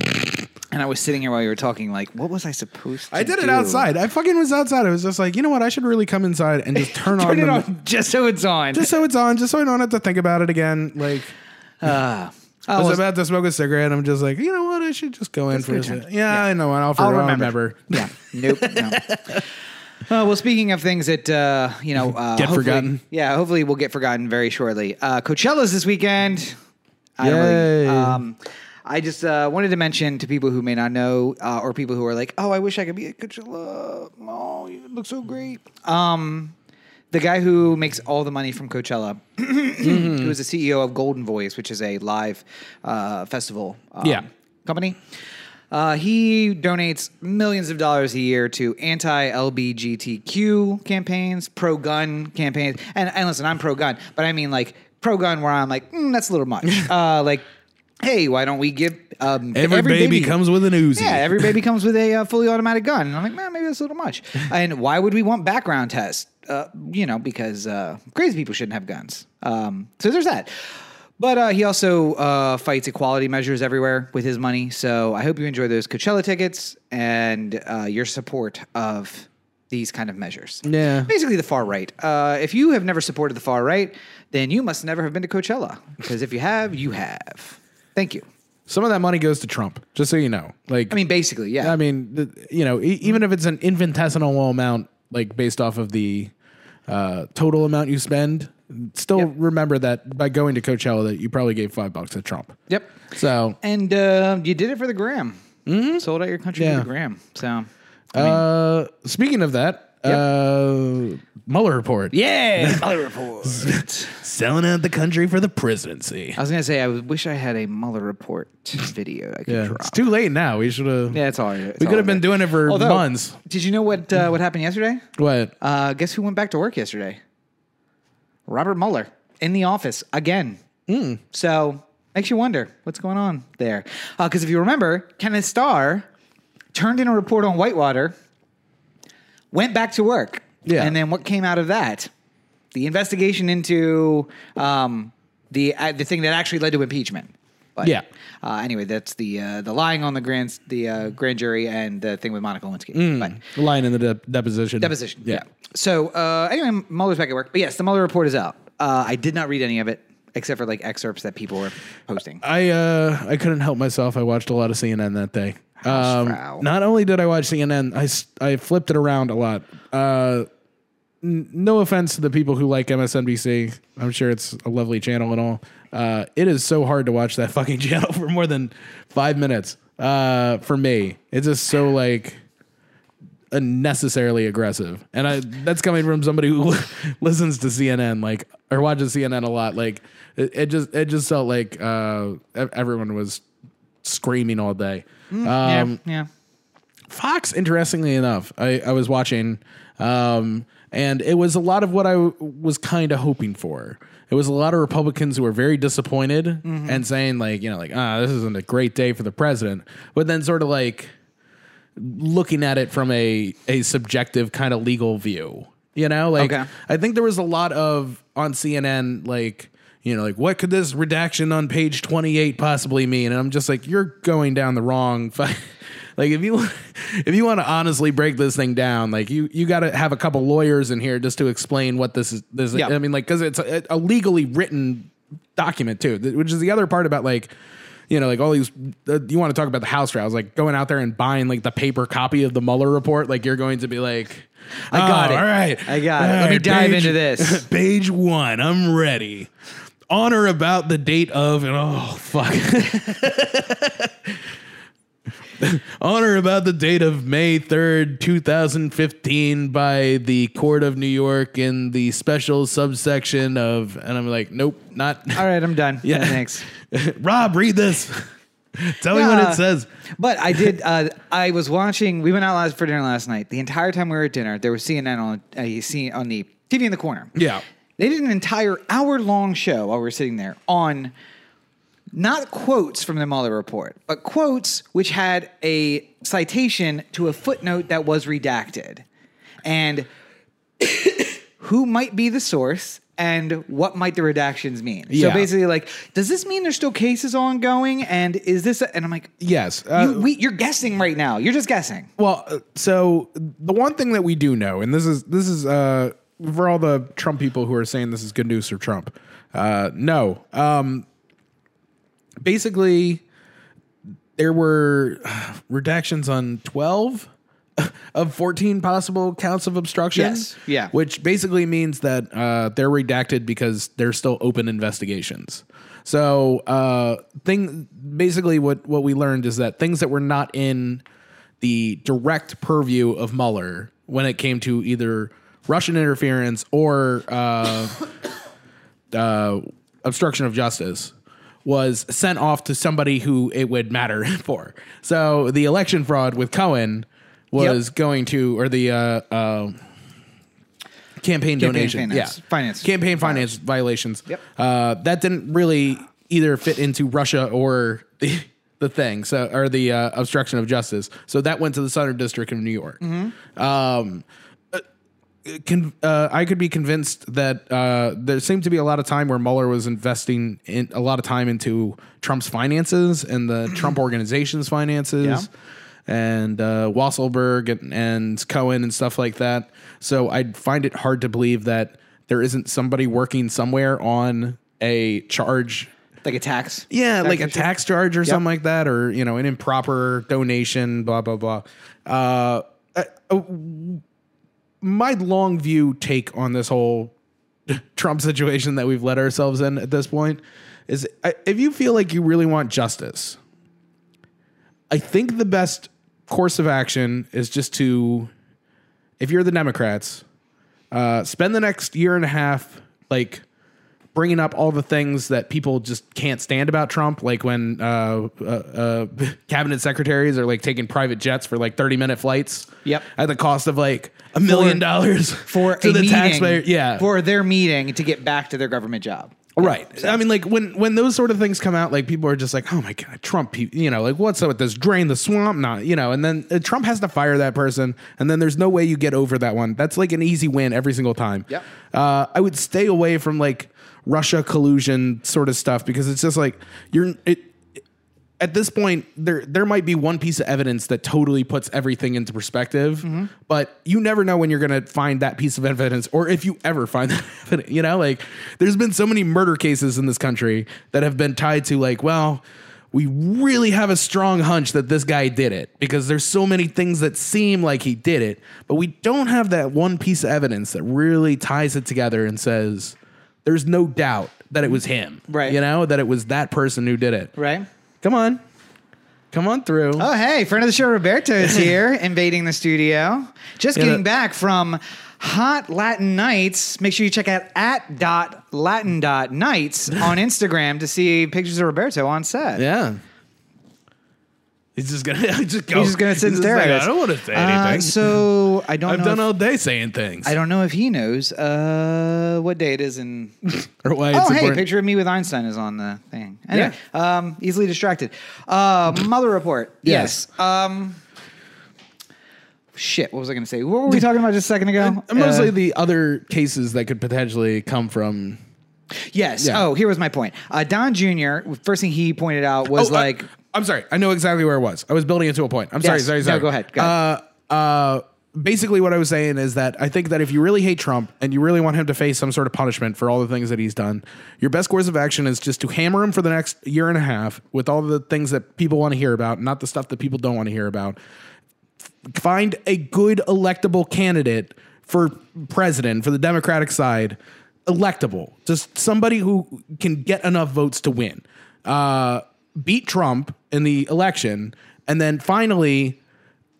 and I was sitting here while you were talking, like, what was I supposed to I did it outside. I fucking was outside. I was just like, you know what? I should really come inside and just turn, [laughs] on Turn it the on just so it's on. just so it's on, just so I don't have to think about it again. Like [sighs] uh, I oh, was about to smoke a cigarette. I'm just like, you know what? I should just go in for a good second. time. Yeah, I know. I'll, I'll remember. remember. Yeah. [laughs] Nope. No. Uh, well, speaking of things that uh, you know, uh, Get hopefully- forgotten. Yeah, hopefully we'll get forgotten very shortly. Uh, Coachella's this weekend. I don't really- Yay. um, I just uh, wanted to mention to people who may not know, uh, or people who are like, "Oh, I wish I could be at Coachella. Oh, you look so great." Um, the guy who makes all the money from Coachella, [clears throat] who is the CEO of Goldenvoice, which is a live uh, festival um, Yeah. company. Uh, he donates millions of dollars a year to anti-LBGTQ campaigns, pro-gun campaigns, and, and listen, I'm pro-gun, but I mean like pro-gun where I'm like, mm, that's a little much. [laughs] uh, like, hey, why don't we give um, Every, baby, comes with an Uzi. yeah, every baby [laughs] comes with a uh, fully automatic gun. And I'm like, man, maybe that's a little much. [laughs] and why would we want background tests? Uh, you know, because uh, crazy people shouldn't have guns. Um, so there's that. But uh, he also uh, fights equality measures everywhere with his money. So I hope you enjoy those Coachella tickets and uh, your support of these kind of measures. Yeah. Basically, the far right. Uh, if you have never supported the far right, then you must never have been to Coachella. Because if you have, you have. Thank you. Some of that money goes to Trump, just so you know. Like, I mean, basically, yeah. I mean, you know, e- even if it's an infinitesimal amount, like based off of the uh, total amount you spend, still Yep. remember that by going to Coachella, that you probably gave five bucks to Trump. Yep. So, And uh, you did it for the gram. Mm-hmm. Sold out your country Yeah. for the gram. So, uh, speaking of that, uh, Mueller report. yeah, [laughs] Mueller report. Selling out the country for the presidency. I was gonna say I wish I had a Mueller report video I could Yeah, drop. it's too late now. We should have. yeah, it's all. It's we could have been doing it for Although- months. Did you know what uh, what happened yesterday? What? Uh, guess who went back to work yesterday? Robert Mueller in the office again. So makes you wonder what's going on there. Uh, Because if you remember, Kenneth Starr turned in a report on Whitewater, went back to work. Yeah. And then what came out of that? The investigation into um, the uh, the thing that actually led to impeachment. But, Yeah. Uh, anyway, that's the uh, the lying on the grand the uh, grand jury and the thing with Monica Lewinsky. Mm. But Lying in the de- deposition. deposition. Yeah. So uh, anyway, Mueller's back at work. But yes, the Mueller report is out. Uh, I did not read any of it except for like excerpts that people were posting. I uh I couldn't help myself. I watched a lot of CNN that day. Um, not only did I watch CNN, I, I flipped it around a lot. Uh, n- no offense to the people who like MSNBC. I'm sure it's a lovely channel and all. Uh, it is so hard to watch that [laughs] fucking channel for more than five minutes. Uh, for me, it's just so like unnecessarily aggressive. And I that's coming from somebody who [laughs] listens to CNN like or watches CNN a lot. Like it, it just it just felt like uh everyone was screaming all day. Um yeah, yeah. Fox, interestingly enough, I, I was watching, um, and it was a lot of what I w- was kind of hoping for. It was a lot of Republicans who were very disappointed and saying, like, you know, like, ah, this isn't a great day for the president. But then sort of like looking at it from a, a subjective kind of legal view. You know, like, Okay. I think there was a lot of on CNN, like, you know, like, what could this redaction on page 28 possibly mean? And I'm just like, you're going down the wrong. [laughs] Fi- like, if you if you want to honestly break this thing down, like, you you got to have a couple lawyers in here just to explain what this is. This, Yeah. I mean, like, because it's a, a legally written document too, which is the other part about like. You know, like all these, uh, you want to talk about the house trials, like going out there and buying like the paper copy of the Mueller report. Like you're going to be like, I got "Oh, it. All right. I got it. All Let me right, dive into this." [laughs] Page one. I'm ready. Honor about the date of, and oh, fuck. [laughs] Honor about the date of May 3rd, 2015, by the Court of New York in the special subsection of, and I'm like, nope, not. All right, I'm done. [laughs] Yeah. thanks. [laughs] Rob, read this. Tell me what it says. But I did. Uh, I was watching. We went out last for dinner last night. The entire time we were at dinner, there was CNN on. Uh, on the TV in the corner. Yeah. They did an entire hour long show while we were sitting there on not quotes from the Mueller report, but quotes which had a citation to a footnote that was redacted. And [coughs] who might be the source and what might the redactions mean? Yeah. So basically, like, does this mean there's still cases ongoing? And is this, a, and I'm like, Yes. Uh, you, we, you're guessing right now. You're just guessing. Well, uh, so the one thing that we do know, and this is this is uh, for all the Trump people who are saying this is good news for Trump. Uh, no, um, basically, there were [sighs] redactions on twelve [laughs] of fourteen possible counts of obstruction. Yes. Yeah. which basically means that uh, they're redacted because they're still open investigations. So, uh, thing basically what what we learned is that things that were not in the direct purview of Mueller when it came to either Russian interference or uh, [coughs] uh, obstruction of justice was sent off to somebody who it would matter [laughs] for. So the election fraud with Cohen was going to, or the uh, uh, campaign, donation, finance. yeah, Finance. campaign finance violations. Yep. Uh, that didn't really either fit into Russia or the, [laughs] the thing, so or the uh, obstruction of justice. So that went to the Southern District of New York. Um, uh, con- uh, I could be convinced that uh, there seemed to be a lot of time where Mueller was investing in a lot of time into Trump's finances and the [clears throat] Trump organization's finances. Yeah. And uh, Weisselberg and, and Cohen and stuff like that. So I'd find it hard to believe that there isn't somebody working somewhere on a charge Like a tax. yeah, like a tax charge or something like that, or you know, an improper donation, blah blah blah. Uh, uh, uh, my long view take on this whole [laughs] Trump situation that we've let ourselves in at this point is, if you feel like you really want justice, I think the best course of action is just to, if you're the Democrats, uh, spend the next year and a half like bringing up all the things that people just can't stand about Trump, like when uh, uh, uh, [laughs] cabinet secretaries are like taking private jets for like thirty minute flights. Yep. at the cost of like a million dollars [laughs] For [laughs] to the meeting, taxpayer. Yeah, For their meeting to get back to their government job. Right. I mean, like when when those sort of things come out, like people are just like, "Oh my god, Trump!" You know, like what's up with this? Drain the swamp, not you know. And then uh, Trump has to fire that person, and then there's no way you get over that one. That's like an easy win every single time. Yep. Uh, I would stay away from like Russia collusion sort of stuff because it's just like you're it at this point there there might be one piece of evidence that totally puts everything into perspective mm-hmm. but you never know when you're going to find that piece of evidence or if you ever find [laughs] that evidence you know? Like there's been so many murder cases in this country that have been tied to like well we really have a strong hunch that this guy did it because there's so many things that seem like he did it but we don't have that one piece of evidence that really ties it together and says there's no doubt that it was him Right. you know that it was that person who did it Right. Come on. Come on through. Oh, hey, friend of the show, Roberto is [laughs] here, invading the studio. Just Yeah. getting back from Hot Latin Nights. Make sure you check out at dot Latin dot nights [laughs] on Instagram to see pictures of Roberto on set. yeah. He's just gonna [laughs] just go. He's just gonna sit and stare at us. I don't want to say Uh, anything. so I don't [laughs] I've know. done if, all day saying things. I don't know if he knows uh, what day it is in. [laughs] or why It's oh, it's hey, picture of me with Einstein is on the thing. Anyway, um, easily distracted. Uh, Mueller report. Yes. Yes. Um, shit. What was I going to say? What were we talking about just a second ago? And mostly Uh, the other cases that could potentially come from. yes. yeah. Oh, here was my point. Uh, Don Jr. First thing he pointed out was Oh, I- like. I'm sorry. I know exactly where it was. I was building it to a point. I'm sorry. Yes. Sorry. No, Sorry. go ahead, go ahead. Uh, uh, basically, what I was saying is that I think that if you really hate Trump and you really want him to face some sort of punishment for all the things that he's done, your best course of action is just to hammer him for the next year and a half with all the things that people want to hear about, not the stuff that people don't want to hear about. Find a good electable candidate for president for the Democratic side, electable, just somebody who can get enough votes to win. Uh, beat Trump in the election, and then finally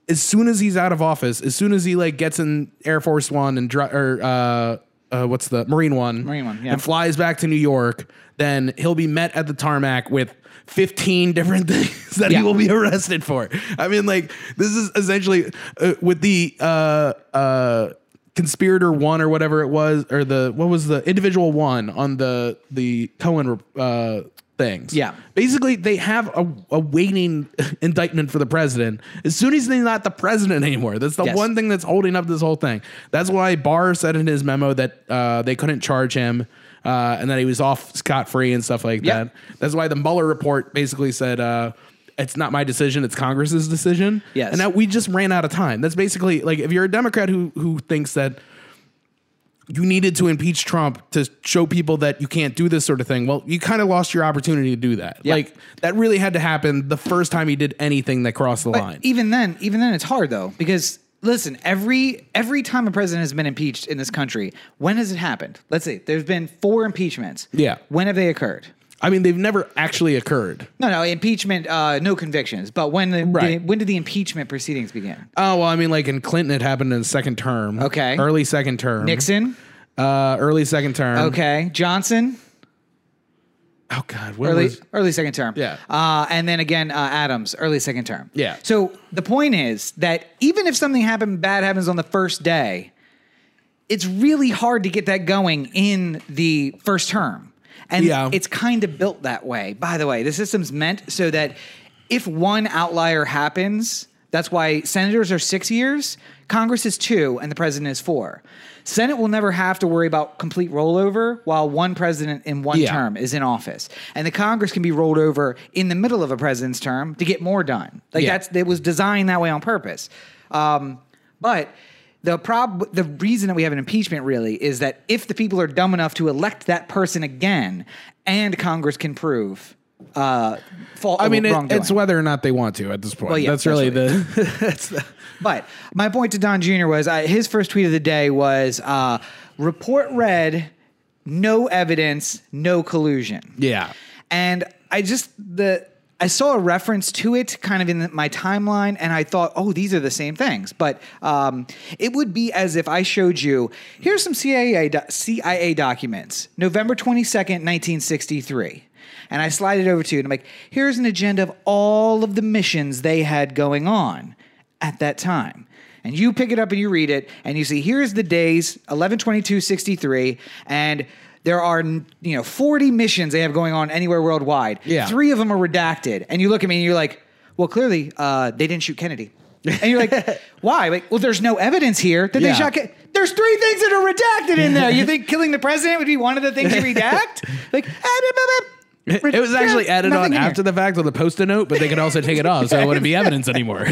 as soon as he's out of office, as soon as he like gets in Air Force One and dri- or uh, uh, what's the Marine One, Marine One, yeah. and flies back to New York, then he'll be met at the tarmac with. 15 different [laughs] things that Yeah. he will be arrested for. I mean, like, this is essentially uh, with the uh, uh, conspirator one or whatever it was, or the what was the individual one on the the Cohen uh, things. Yeah. Basically, they have a, a waiting [laughs] indictment for the president. As soon as he's not the president anymore, that's the Yes. one thing that's holding up this whole thing. That's why Barr said in his memo that uh, they couldn't charge him uh, and that he was off scot free and stuff like Yep. that. That's why the Mueller report basically said. Uh, it's not my decision; it's Congress's decision. Yes. and now we just ran out of time. That's basically like if you're a Democrat who who thinks that you needed to impeach Trump to show people that you can't do this sort of thing. Well, you kind of lost your opportunity to do that. Yeah. Like that really had to happen the first time he did anything that crossed the But line. even then, even then, it's hard though because listen, every every time a president has been impeached in this country, when has it happened? Let's see. There's been four impeachments. Yeah. When have they occurred? I mean, they've never actually occurred. No, no impeachment. Uh, no convictions. But when the, Right. when did the impeachment proceedings begin? Oh well, I mean, like in Clinton, it happened in the second term. Okay. early second term. Nixon. uh, early second term. Okay. Johnson. Oh God, Early was? early second term. Yeah. Uh, and then again, uh, Adams. Early second term. Yeah. So the point is that even if something happened bad happens on the first day, it's really hard to get that going in the first term. And Yeah. it's kind of built that way. By the way, the system's meant so that if one outlier happens, that's why senators are six years, Congress is two, and the president is four. Senate will never have to worry about complete rollover while one president in one Yeah. term is in office. And the Congress can be rolled over in the middle of a president's term to get more done. Like Yeah. that's it was designed that way on purpose. Um, but the prob the reason that we have an impeachment really is that if the people are dumb enough to elect that person again, and Congress can prove uh, fault. I mean, it, it's whether or not they want to at this point. Well, yeah, that's, that's really the. [laughs] that's the. But my point to Don Jr. was uh, his first tweet of the day was uh, report read, no evidence, no collusion. Yeah. And I just the I saw a reference to it kind of in my timeline, and I thought, oh, these are the same things. But um, it would be as if I showed you here's some CIA do- CIA documents, November twenty second, nineteen sixty three. And I slide it over to you, and I'm like, here's an agenda of all of the missions they had going on at that time. And you pick it up and you read it, and you see here's the days 11 22 63, and there are you know 40 missions they have going on anywhere worldwide. Yeah. Three of them are redacted. And you look at me and you're like, well, clearly uh, they didn't shoot Kennedy. And you're like, [laughs] why? Like, well, there's no evidence here that Yeah. they shot. Ke- there's three things that are redacted in there. You think killing the president would be one of the things you [laughs] redact? Like, It, it was actually added on after the fact with a post-it note, but they could also take it off, so it wouldn't be [laughs] evidence anymore.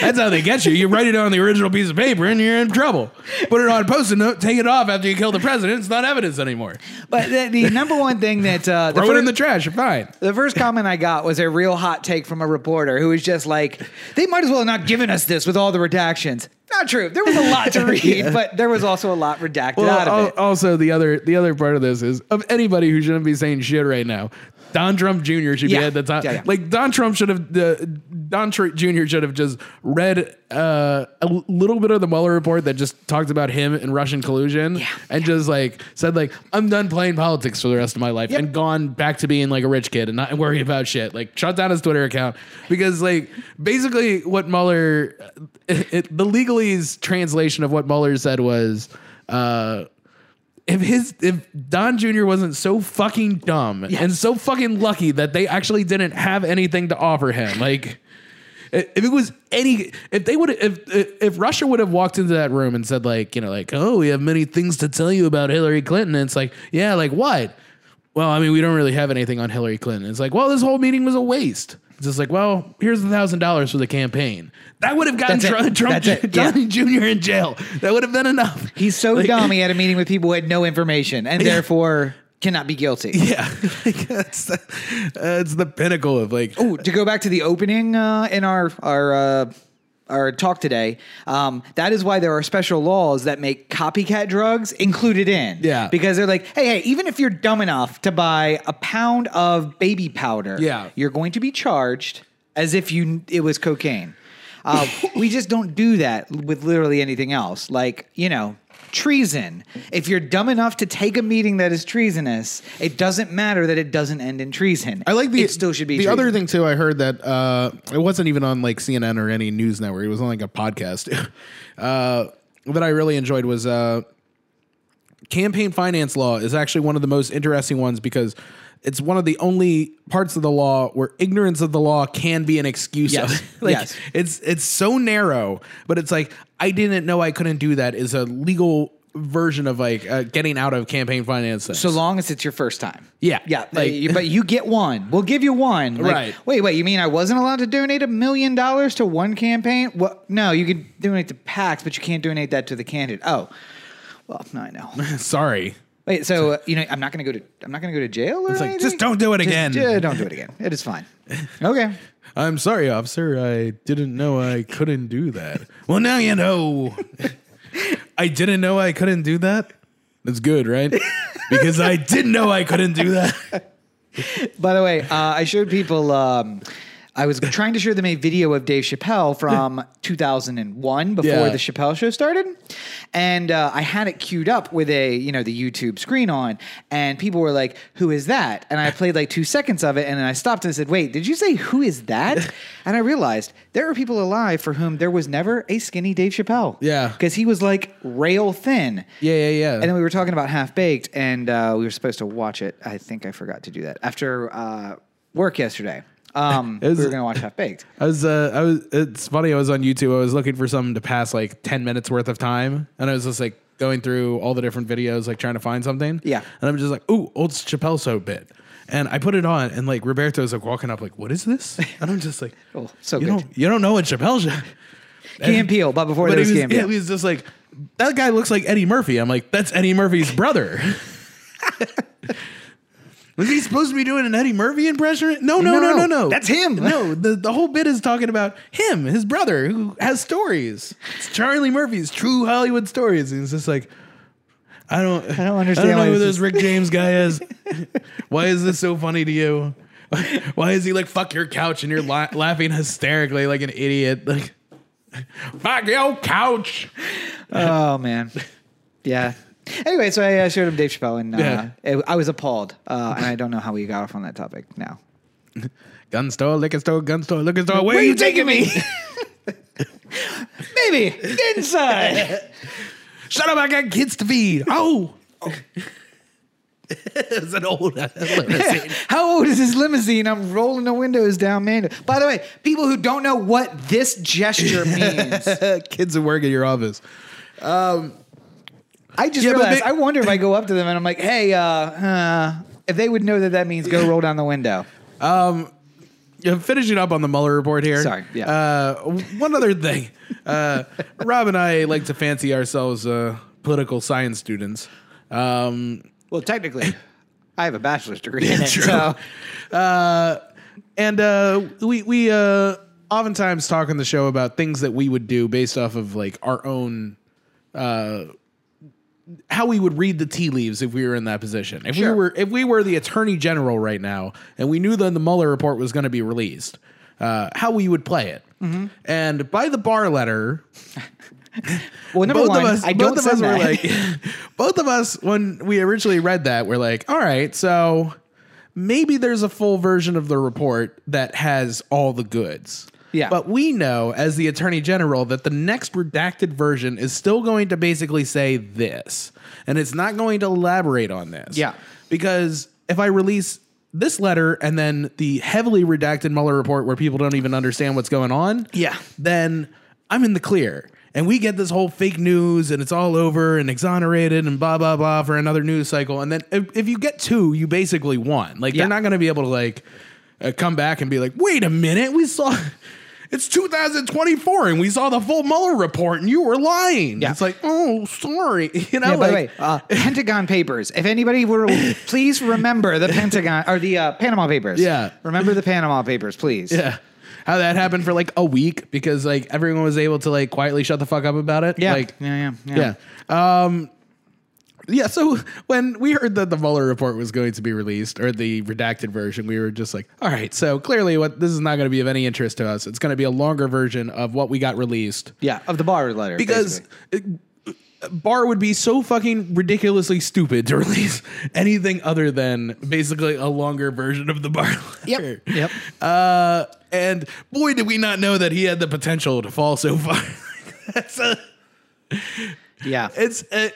That's how they get you. You write it on the original piece of paper, and you're in trouble. Put it on a post-it note, take it off after you kill the president. It's not evidence anymore. But the, the number one thing that uh, the Throw it in the trash. You're fine. The first comment I got was a real hot take from a reporter who was just like, they might as well have not given us this with all the redactions. Not true. There was a lot to [laughs] read, but there was also a lot redacted out of it. also the other the other part of this is of anybody who shouldn't be saying shit right now. Don Trump Jr. should Yeah. be at the top. Yeah, yeah. Like Don Trump should have. Uh, Don Tr- Jr. should have just read uh, a little bit of the Mueller report that just talked about him and Russian collusion, and just like said like I'm done playing politics for the rest of my life, Yep. and gone back to being like a rich kid and not worry about shit. Like shut down his Twitter account because like basically what Mueller, it, it- the legalese translation of what Mueller said was. Uh, if his if Don Jr. wasn't so fucking dumb and so fucking lucky that they actually didn't have anything to offer him, like if it was any if they would if if Russia would have walked into that room and said like you know like oh we have many things to tell you about Hillary Clinton, and it's like yeah like what? Well, I mean we don't really have anything on Hillary Clinton. It's like well this whole meeting was a waste. It's just like well here's a thousand dollars for the campaign. That would have gotten. Trump, Trump. Johnny Jr. in jail. That would have been enough. He's so dumb, he [laughs] had a meeting with people who had no information and therefore cannot be guilty. [laughs] Yeah, like, that's the, that's the pinnacle of like. Oh, to go back to the opening uh, in our our uh, our talk today, um, that is why there are special laws that make copycat drugs included in. Yeah. because they're like, hey, hey, even if you're dumb enough to buy a pound of baby powder, Yeah. you're going to be charged as if you it was cocaine. Uh, we just don't do that with literally anything else. Like you know. Treason. If you're dumb enough to take a meeting that is treasonous, it doesn't matter that it doesn't end in treason. I like the it still should be the treason. other thing too. I heard that uh, it wasn't even on like CNN or any news network. It was on like a podcast [laughs] uh, that I really enjoyed was uh, campaign finance law is actually one of the most interesting ones because it's one of the only parts of the law where ignorance of the law can be an excuse. Yes. [laughs] like Yes. it's it's so narrow, but it's like I didn't know I couldn't do that is a legal version of like uh, getting out of campaign finance. things. So long as it's your first time. Yeah. Yeah. Like- but you get one. We'll give you one. Like, Right. Wait, wait. You mean I wasn't allowed to donate a million dollars to one campaign? What? No, you could donate to PACs, but you can't donate that to the candidate. Oh. Well, no, I know. [laughs] sorry. Wait, so uh, you know, I'm not going to go to I'm not going to go to jail or It's like, anything? just don't do it Just- again. yeah, don't do it again. It is fine. [laughs] Okay. I'm sorry, officer. I didn't know I couldn't do that. well, now you know. [laughs] I didn't know I couldn't do that. That's good, right? [laughs] Because I didn't know I couldn't do that. By the way, uh, I showed people. Um, I was [laughs] trying to show them a video of Dave Chappelle from 2001 before Yeah. the Chappelle show started, and uh, I had it queued up with a you know the YouTube screen on, and people were like, "Who is that?" And I played like two seconds of it, and then I stopped and I said, "Wait, did you say who is that?" [laughs] and I realized there are people alive for whom there was never a skinny Dave Chappelle. Yeah. because he was like rail thin. Yeah, yeah, yeah. And then we were talking about Half Baked, and uh, we were supposed to watch it. I think I forgot to do that after uh, work yesterday. Um, [laughs] we was- were going to watch Half Baked. I was, uh, I was. It's funny. I was on YouTube. I was looking for something to pass like ten minutes worth of time, and I was just like going through all the different videos, like trying to find something. Yeah. And I'm just like, ooh, old Chappelle show bit. And I put it on, and like Roberto's like walking up, like, "What is this?" [laughs] And I'm just like, Oh, so you good. don't, you don't know what Chappelle show." And Peele, but before But there was was, and yeah, he was just like, that guy looks like Eddie Murphy. I'm like, that's Eddie Murphy's brother. [laughs] Was he supposed to be doing an Eddie Murphy impression? No, no, no, No, no, that's him. No, the, the whole bit is talking about him, his brother, who has stories. It's Charlie Murphy's true Hollywood stories. And it's just like, I don't, I don't understand I don't know who this Rick James guy is. [laughs] why is this so funny to you? [laughs] Why is he like fuck your couch and you're la- laughing hysterically like an idiot? Like, [laughs] fuck your couch. Oh man, yeah. Anyway, so I uh, showed him Dave Chappelle, and uh, Yeah. it- I was appalled, uh, and I don't know how we got off on that topic now. [laughs] Gun store, liquor store, gun store, liquor store. Where, are you taking me? [laughs] Maybe inside. [laughs] Shut up! I got kids to feed. Oh. it's an old limousine. How old is this limousine? I'm rolling the windows down, man. By the way, people who don't know what this gesture means, kids who work at your office. I just Yeah, realized. I wonder if I go up to them and I'm like, "Hey, uh, uh, if they would know that that means go roll down the window." Yeah, finishing up on the Mueller report here. Sorry, yeah. Uh, one other thing. Uh, Rob and I like to fancy ourselves uh, political science students. Um, Well, technically, I have a bachelor's degree in it, True. so uh, and uh, we we uh, oftentimes talk on the show about things that we would do based off of like our own uh, how we would read the tea leaves if we were in that position. If Sure. we were if we were the attorney general right now and we knew that the Mueller report was going to be released, uh, how we would play it. Mm-hmm. And by the Barr letter, [laughs] well, both one, of us, I both of us were like, [laughs] both of us when we originally read that, we're like, all right, so maybe there's a full version of the report that has all the goods. Yeah. But we know as the attorney general that the next redacted version is still going to basically say this, and it's not going to elaborate on this. Yeah. Because if I release this letter and then the heavily redacted Mueller report where people don't even understand what's going on, Yeah. then I'm in the clear. And we get this whole fake news and it's all over and exonerated and blah, blah, blah for another news cycle. And then if, if you get two, you basically won. Like, Yeah. they're not going to be able to, like, uh, come back and be like, wait a minute, we saw. It's 2024 and we saw the full Mueller report and you were lying. Yeah. It's like, oh, sorry. [laughs] You know, Yeah, by the way, uh, [laughs] Pentagon Papers. If anybody were, please remember the Pentagon or the uh, Panama Papers. Yeah. remember the Panama Papers, please. yeah. How that happened for like a week because like everyone was able to like quietly shut the fuck up about it. yeah, Like, yeah, yeah, yeah. Yeah. Um, yeah. So when we heard that the Mueller report was going to be released or the redacted version, we were just like, all right. So clearly, what this is not going to be of any interest to us. It's going to be a longer version of what we got released Yeah, of the Barr letter. because. it- Barr would be so fucking ridiculously stupid to [laughs] release anything other than basically a longer version of the Barr [laughs] letter. Yep, yep. Uh, and boy, did we not know that he had the potential to fall so far. That's [laughs] a, yeah, it's uh,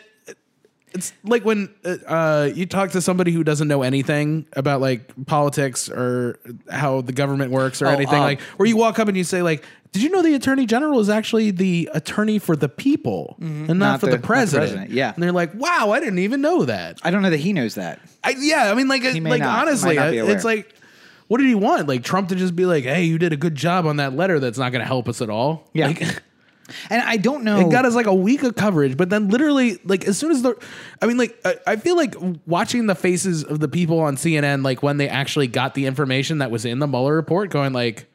it's like when uh, uh, you talk to somebody who doesn't know anything about like politics or how the government works or Oh, anything uh, like where you walk up and you say like did you know the attorney general is actually the attorney for the people and not, Mm-hmm. Not for the- the, not the president. yeah. and they're like wow i didn't even know that I don't know that he knows that. I, yeah i mean like like not- honestly might not be aware. it's like what did he want like trump to just be like hey you did a good job on that letter that's not going to help us at all Yeah. Like, [laughs] And I don't know. It got us like a week of coverage, but then literally, like as soon as the, I mean, like I, I feel like watching the faces of the people on CNN, like when they actually got the information that was in the Mueller report, going like,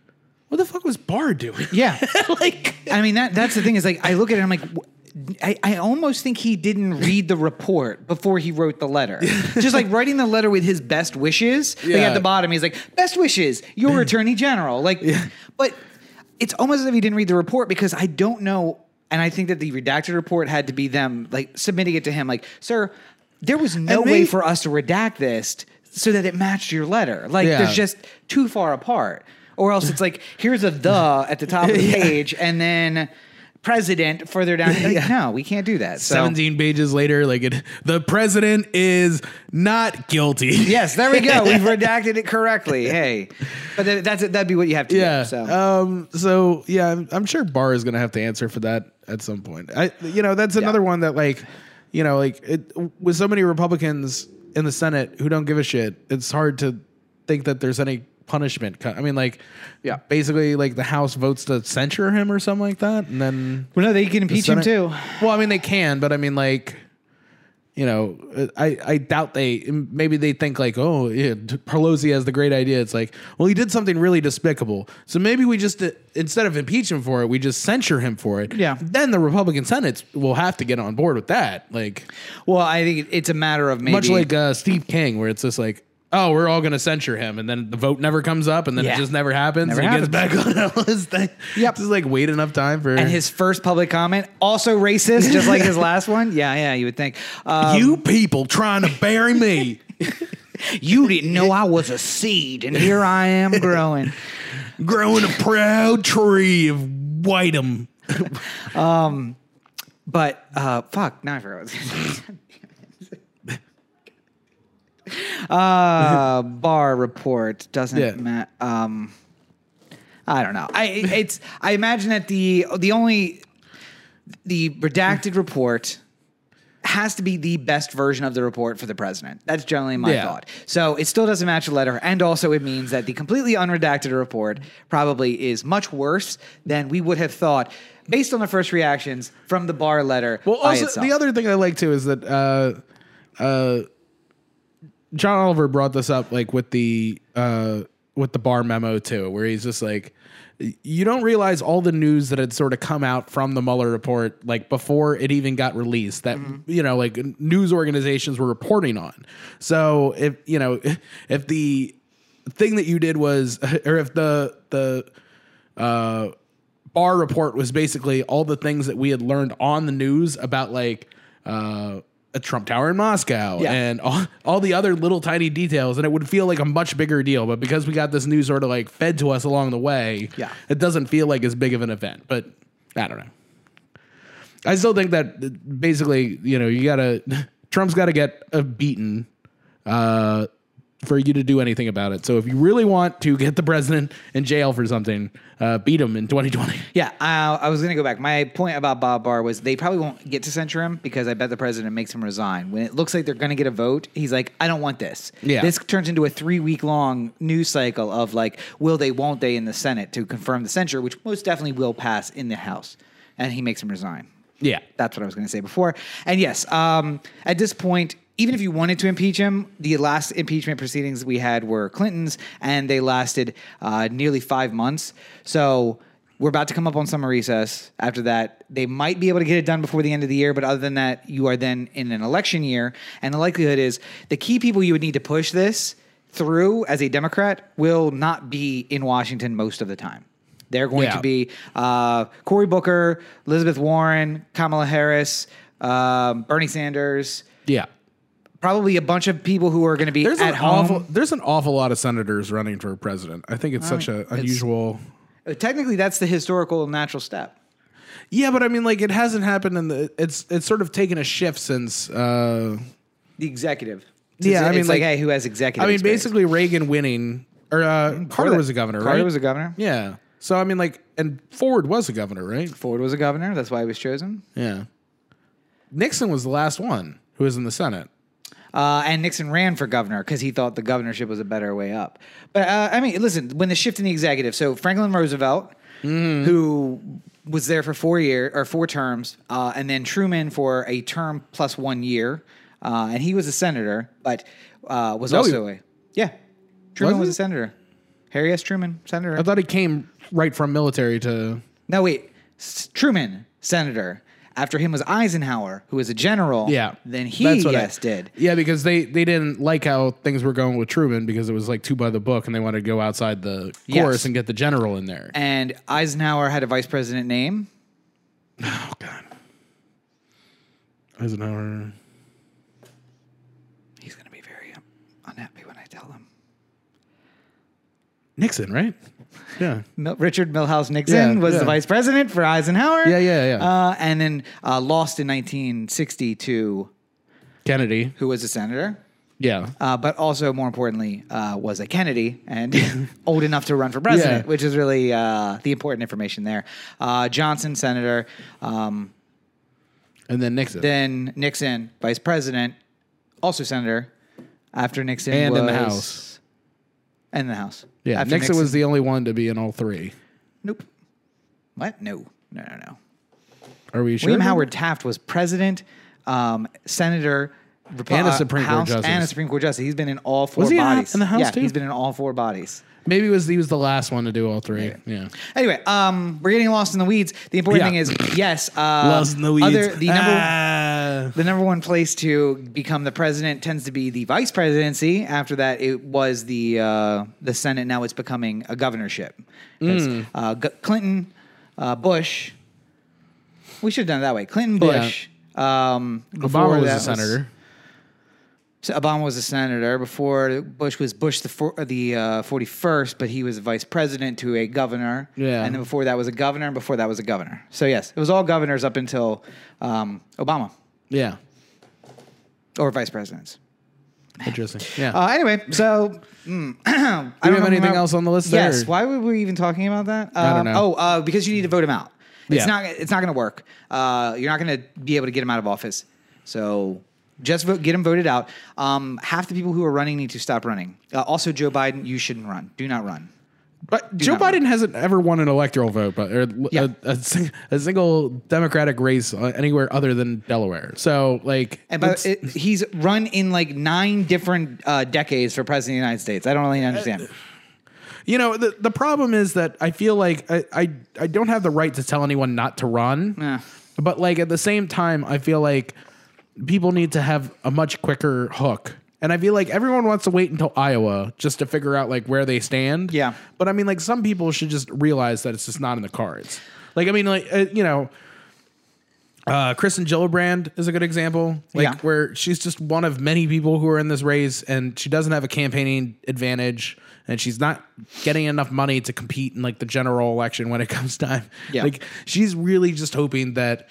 "What the fuck was Barr doing?" yeah, [laughs] like, I mean that that's the thing is like I look at it, I'm like. I, I almost think he didn't read the report before he wrote the letter. [laughs] Just like writing the letter with his best wishes. Like at the bottom, he's like, "Best wishes, your [laughs] attorney general." Like, but it's almost as if he didn't read the report because I don't know. And I think that the redacted report had to be them like submitting it to him. Like, sir, there was no And way for us to redact this so that it matched your letter. Like, Yeah. there's just too far apart. Or else it's like, here's a the at the top of the [laughs] Yeah. page, and then president further down. [laughs] Like, Yeah. No, we can't do that. So, seventeen pages later, like it, the president is not guilty. [laughs] yes, there we go. [laughs] We've redacted it correctly. Hey, but that- that's that'd be what you have to Yeah. do. So Um. So yeah, I'm, I'm sure Barr is gonna have to answer for that at some point. I, you know, that's another one that like, you know, like it with so many Republicans in the Senate who don't give a shit. It's hard to think that there's any punishment. co- I mean, like, Yeah. basically, like the House votes to censure him or something like that, and then well, no, they can impeach him Senate- too. Well, I mean, they can, but I mean, like, you know, I, I doubt they maybe they think like, oh, yeah, Pelosi has the great idea. It's like, well, he did something really despicable, so maybe we just uh, instead of impeach him for it, we just censure him for it. Yeah. Then the Republican Senate will have to get on board with that, like Well, I think it's a matter of maybe much like uh, Steve King, where it's just like. Oh, we're all going to censure him, and then the vote never comes up, and then Yeah. it just never happens. Never and he gets back on his [laughs] thing. Yep. just like wait enough time for and his first public comment also racist, just like his last one. Yeah, yeah, you would think. Um, you people trying to bury me. [laughs] you didn't know I was a seed, and here I am growing. [laughs] growing a proud tree of whiteum. But uh, fuck, now I forgot. What I was gonna say. Uh, [laughs] Barr report doesn't Yeah. matter. Um, I don't know. I it's I imagine that the the only the redacted report has to be the best version of the report for the president. That's generally my Yeah. thought. So it still doesn't match the letter, and also it means that the completely unredacted report probably is much worse than we would have thought based on the first reactions from the Barr letter. Well, also the other thing I like too is that uh, uh, John Oliver brought this up like with the uh, with the Barr memo too, where he's just like, you don't realize all the news that had sort of come out from the Mueller report, like before it even got released, that you know, like news organizations were reporting on. So if you know, [laughs] if the thing that you did was, [laughs] or if the the uh, Barr report was basically all the things that we had learned on the news about like uh, a Trump Tower in Moscow Yeah. and all, all the other little tiny details, and it would feel like a much bigger deal. But because we got this news sort of like fed to us along the way, Yeah. it doesn't feel like as big of an event. But I don't know. I still think that basically, you know, you gotta Trump's got to get beaten uh, for you to do anything about it. So if you really want to get the president in jail for something, uh, beat him in 2020. [laughs] Yeah, uh, I was going to go back. My point about Bob Barr was they probably won't get to censure him because I bet the president makes him resign. When it looks like they're going to get a vote, he's like, I don't want this. Yeah. This turns into a three week long news cycle of like, will they, won't they in the Senate to confirm the censure, which most definitely will pass in the House. And he makes him resign. Yeah. That's what I was going to say before. And yes, um, at this point, even if you wanted to impeach him, the last impeachment proceedings we had were Clinton's, and they lasted uh, nearly five months. So we're about to come up on summer recess. After that, they might be able to get it done before the end of the year. But other than that, you are then in an election year, and the likelihood is the key people you would need to push this through as a Democrat will not be in Washington most of the time. They're going Yeah. to be uh, Cory Booker, Elizabeth Warren, Kamala Harris, um, Bernie Sanders, Yeah. Probably a bunch of people who are going to be There's at an home. awful there's an awful lot of senators running for president. I think it's such a unusual Uh, Technically, that's the historical natural step. Yeah, but I mean like it hasn't happened in the it's it's sort of taken a shift since uh The executive. Yeah, I it's mean, like, like- hey, who has executive? I mean experience? basically Reagan winning or uh Carter was a governor, Carter right? was a governor. Yeah. So I mean like and Ford was a governor, right? Ford was a governor. That's why he was chosen. Yeah. Nixon was the last one who was in the Senate. Uh, and Nixon ran for governor because he thought the governorship was a better way up. But uh, I mean, listen, when the shift in the executive, so Franklin Roosevelt, who was there for four year or four terms, uh, and then Truman for a term plus one year, uh, and he was a senator, but uh, was No, he- also a yeah, Truman Was was, a senator. Harry S. Truman, senator. I thought he came right from military to no, wait, S- Truman, senator. After him was Eisenhower, who was a general. Yeah. then he That's what I- yes did. Yeah, because they they didn't like how things were going with Truman because it was like two by the book and they wanted to go outside the Yes. course and get the general in there. And Eisenhower had a vice president name. Oh god. Eisenhower. He's going to be very unhappy when I tell him. Nixon, right? Yeah. Mil- Richard Milhous Nixon Yeah, was yeah. the vice president for Eisenhower. Yeah, yeah, yeah. Uh, and then uh, lost in 1960 to Kennedy. who was a senator. Yeah. Uh, but also, more importantly, uh, was a Kennedy and [laughs] old enough to run for president, Yeah. which is really uh, the important information there. Uh, Johnson, senator. Um, And then Nixon. then Nixon, vice president, also senator. After Nixon And in the House. And in the House. Yeah. After Nixon, was the only one to be in all three. Nope. What? No. No, no, no. Are we sure? William Howard Taft was president, um, senator, Repu- And a uh, Supreme Court justice. and a Supreme Court justice. He's been in all four Was he in the- bodies. in the House yeah, too? he's been in all four bodies. Maybe it was he was the last one to do all three. Yeah. Anyway, um, we're getting lost in the weeds. The important Yeah. thing is, yes, uh, Lost in the weeds. Other, the number The number one place to become the president tends to be the vice presidency. After that, it was the uh, the Senate. Now it's becoming a governorship. Mm. Uh, G- Clinton, uh, Bush. We should have done it that way. Clinton, Bush. Um, Obama was a senator. so Obama was a senator before Bush was Bush the four, the forty first, but he was a vice president to a governor. Yeah. and then before that was a governor, and before that was a governor. So yes, it was all governors up until um, Obama Yeah. or vice presidents. Interesting. [sighs] Yeah. Uh, anyway, so [laughs] mm, [clears throat] I do don't we have anything else on the list? Yes. there? Why were we even talking about that? I don't Um, know. Oh, uh, because you need to vote him out. It's Yeah. not. It's not going to work. Uh, you're not going to be able to get him out of office. So just vote, get him voted out. Um, half the people who are running need to stop running. Uh, also, Joe Biden, you shouldn't run. Do not run. But Joe. Biden hasn't ever won an electoral vote, but or Yeah. a, a, sing- a single Democratic race uh, anywhere other than Delaware. So like, but it, he's run in like nine different uh, decades for president of the United States. I don't really understand. you know, the the problem is that I feel like I, I I don't have the right to tell anyone not to run. Yeah. But like at the same time, I feel like people need to have a much quicker hook. And I feel like everyone wants to wait until Iowa just to figure out like where they stand. Yeah. But I mean, like some people should just realize that it's just not in the cards. Like I mean, like uh, you know, uh, Kirsten Gillibrand is a good example. Like Yeah. where she's just one of many people who are in this race, and she doesn't have a campaigning advantage, and she's not getting enough money to compete in like the general election when it comes time. Yeah. Like she's really just hoping that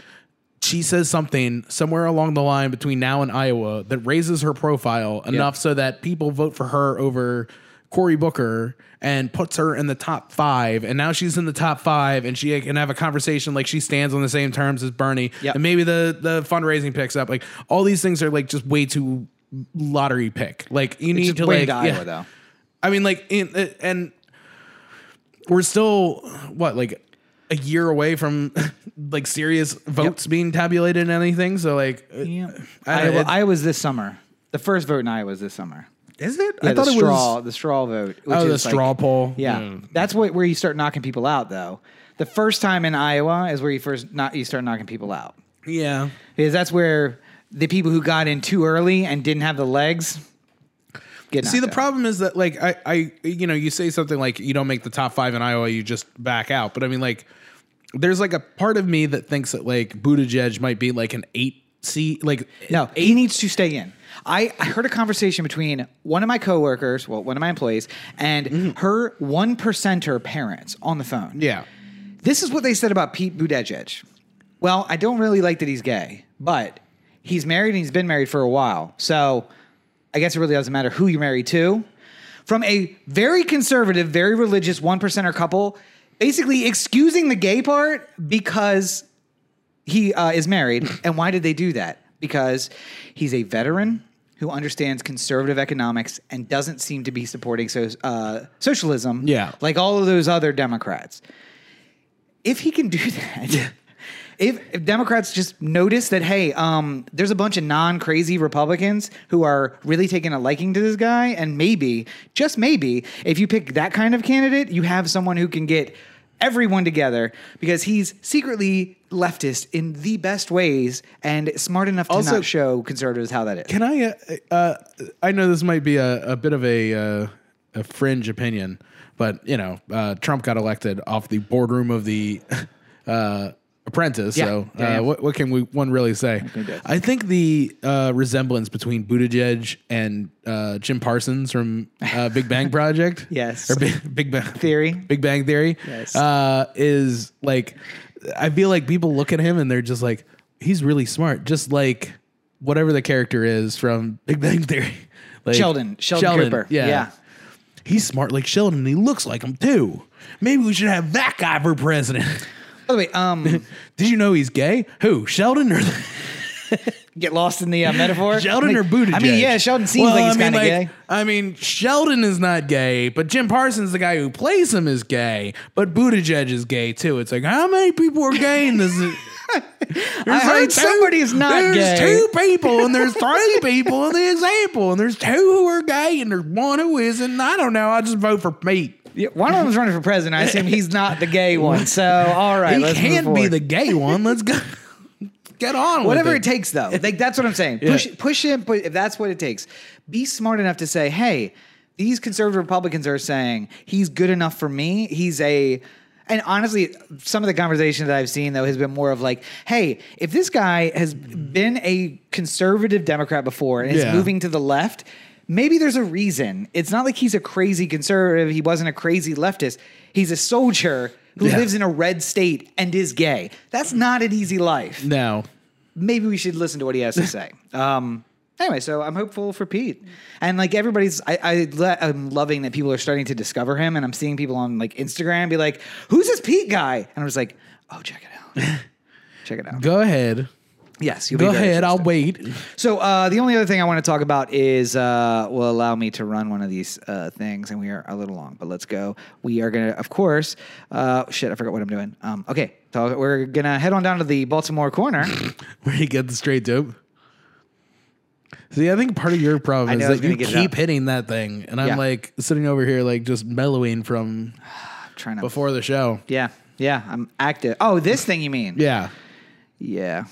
she says something somewhere along the line between now and Iowa that raises her profile enough so that people vote for her over Cory Booker and puts her in the top five. And now she's in the top five and she can have a conversation like she stands on the same terms as Bernie. Yep. And maybe the, the fundraising picks up. Like all these things are like just way too lottery pick. Like you need to like, to yeah. Though. I mean, like, in, uh, and we're still what, like, a year away from [laughs] like serious votes being tabulated and anything. So, like, uh, Yeah. I Iowa, it- Iowa's this summer. The first vote in Iowa is this summer. is it? Yeah, I thought the it straw, was. the straw vote. which Oh, the is like- straw poll. Yeah, Mm. that's what where you start knocking people out, though. The first time in Iowa is where you first not you start knocking people out Yeah. because that's where the people who got in too early and didn't have the legs get. See, the out. problem is that, like, I, I, you know, you say something like you don't make the top five in Iowa, you just back out. But I mean, like, there's like a part of me that thinks that like Buttigieg might be like an eight seat, like No, he needs to stay in. I, I heard a conversation between one of my coworkers, well, one of my employees, and mm-hmm. her one percenter parents on the phone. yeah. This is what they said about Pete Buttigieg. Well, I don't really like that he's gay, but he's married and he's been married for a while. So I guess it really doesn't matter who you're married to. From a very conservative, very religious one percenter couple, basically excusing the gay part because he uh, is married. [laughs] and why did they do that? Because he's a veteran who understands conservative economics and doesn't seem to be supporting so, uh, socialism Yeah. like all of those other Democrats. If he can do [laughs] that, if, if Democrats just notice that, hey, um, there's a bunch of non crazy Republicans who are really taking a liking to this guy, and maybe, just maybe, if you pick that kind of candidate, you have someone who can get everyone together because he's secretly leftist in the best ways and smart enough to Also- not show conservatives how that is. Can I? Uh, uh, I know this might be a, a bit of a uh, a fringe opinion, but you know, uh, Trump got elected off the boardroom of the [laughs] uh, Apprentice. Yeah. So, Yeah, yeah. uh, what what can we one really say? I think the uh, resemblance between Buttigieg and uh, Jim Parsons from uh, Big Bang [laughs] Project, Yes. or Big, Big Bang Theory. Big Bang Theory, Yes. uh, is like I feel like people look at him and they're just like he's really smart, just like whatever the character is from Big Bang Theory. [laughs] Like, Sheldon, Sheldon, Cooper. yeah. yeah. He's smart like Sheldon, and he looks like him too. Maybe we should have that guy for president. [laughs] By the way, um, [laughs] Did you know he's gay? Who? Sheldon or [laughs] get lost in the uh, metaphor. [laughs] Sheldon Like, or Buttigieg? I mean, yeah, Sheldon seems Well, like he's I mean, kind of like, gay. I mean, Sheldon is not gay, but Jim Parsons, the guy who plays him, is gay. But Buttigieg is gay too. It's like how many people are gay in this? There's heard like two- somebody's not gay. there's two people, and there's three people in the example, and there's two who are gay, and there's one who isn't. I don't know. I just vote for Pete. Yeah, one of them's running for president. I assume he's not the gay [laughs] one. So, all right, he can't be the gay one. Let's go. [laughs] Get on. with Whatever it. it takes, though. Like that's what I'm saying. Push, push him. Put, if that's what it takes, be smart enough to say, "Hey, these conservative Republicans are saying he's good enough for me. He's a." And honestly, some of the conversation that I've seen though has been more of like, "Hey, if this guy has been a conservative Democrat before and is Yeah. moving to the left." Maybe there's a reason. It's not like he's a crazy conservative. He wasn't a crazy leftist. He's a soldier who Yeah. lives in a red state and is gay. That's not an easy life No. maybe we should listen to what he has to say. [laughs] Um, anyway, so I'm hopeful for Pete, and like everybody's, I, I I'm loving that people are starting to discover him, and I'm seeing people on like Instagram be like, "Who's this Pete guy?" And I was like, "Oh, check it out, [laughs] check it out." Go ahead. Yes, you'll Go be ahead. I'll wait. So uh, the only other thing I want to talk about is uh, will allow me to run one of these uh, things, and we are a little long, but let's go. We are gonna, of course. Uh, shit, I forgot what I'm doing. Um, okay, so we're gonna head on down to the Baltimore corner. [laughs] Where you get the straight dope. See, I think part of your problem is that you gonna get it keep hitting that thing, and I'm Yeah. like sitting over here, like just mellowing from [sighs] trying to. before the show. Yeah, yeah, I'm active. Oh, this thing you mean? Yeah, yeah,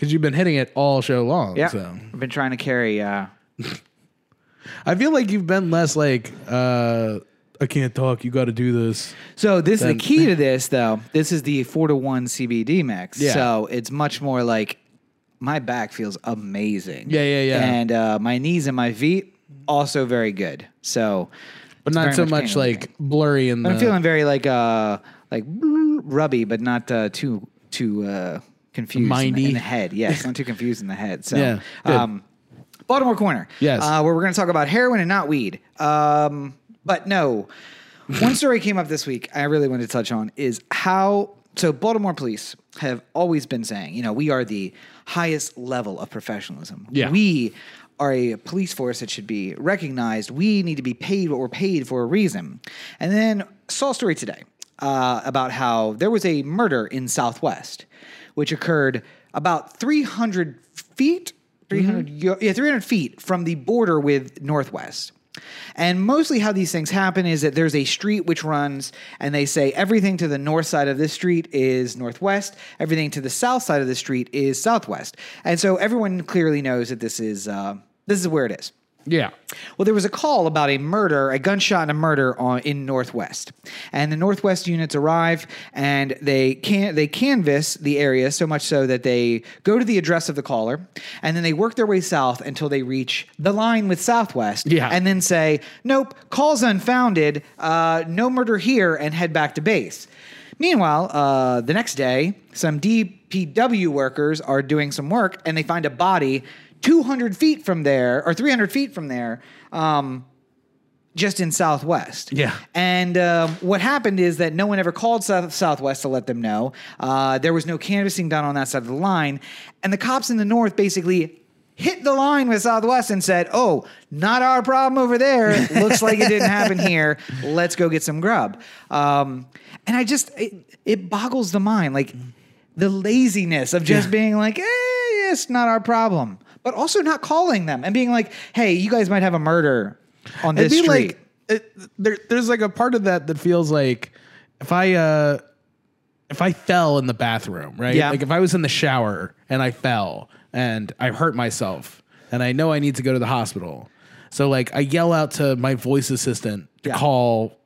because you've been hitting it all show long. yeah. So I've been trying to carry. Uh, [laughs] I feel like you've been less like, uh, I can't talk. You got to do this. So this Then- the key to this though. This is the four to one CBD mix. Yeah. So it's much more like my back feels amazing. Yeah, yeah, yeah. And uh, my knees and my feet also very good. So, But not so much much like blurry in the. I'm feeling very like uh like rubby, but not uh, too too uh, confused in the- in the head. Yes, not too confused in the head. So Yeah, um, Baltimore Corner. Yes. uh, where we're going to talk about heroin and not weed. Um, but no, one story came up this week. I really wanted to touch on is how. So Baltimore police have always been saying, you know, we are the highest level of professionalism. Yeah. We are a police force that should be recognized. We need to be paid what we're paid for a reason. And then saw a story today uh, about how there was a murder in Southwest, which occurred about 300 feet, 300 yo- yeah, 300 feet from the border with Northwest. And mostly how these things happen is that there's a street which runs, and they say everything to the north side of this street is northwest, everything to the south side of the street is southwest, and so everyone clearly knows that this is uh, this is where it is. Yeah. Well, there was a call about a murder, a gunshot and a murder on, in Northwest, and the Northwest units arrive and they can they canvass the area so much so that they go to the address of the caller, and then they work their way south until they reach the line with Southwest, Yeah. and then say, "Nope, call's unfounded, uh, no murder here," and head back to base. Meanwhile, uh, the next day, some DPW workers are doing some work and they find a body 200 feet from there or 300 feet from there, um, just in Southwest. Yeah. And um, what happened is that no one ever called South- Southwest to let them know. Uh, there was no canvassing done on that side of the line. And the cops in the North basically hit the line with Southwest and said, Oh, not our problem over there. [laughs] Looks like it didn't happen here. Let's go get some grub. Um, and I just, it, it boggles the mind. Like the laziness of just being like, eh, it's not our problem. But also not calling them and being like, hey, you guys might have a murder on this It'd be street. like it, there, there's like a part of that that feels like if I uh if I fell in the bathroom, right? Yeah. Like if I was in the shower and I fell and I hurt myself and I know I need to go to the hospital. So like I yell out to my voice assistant to Yeah. call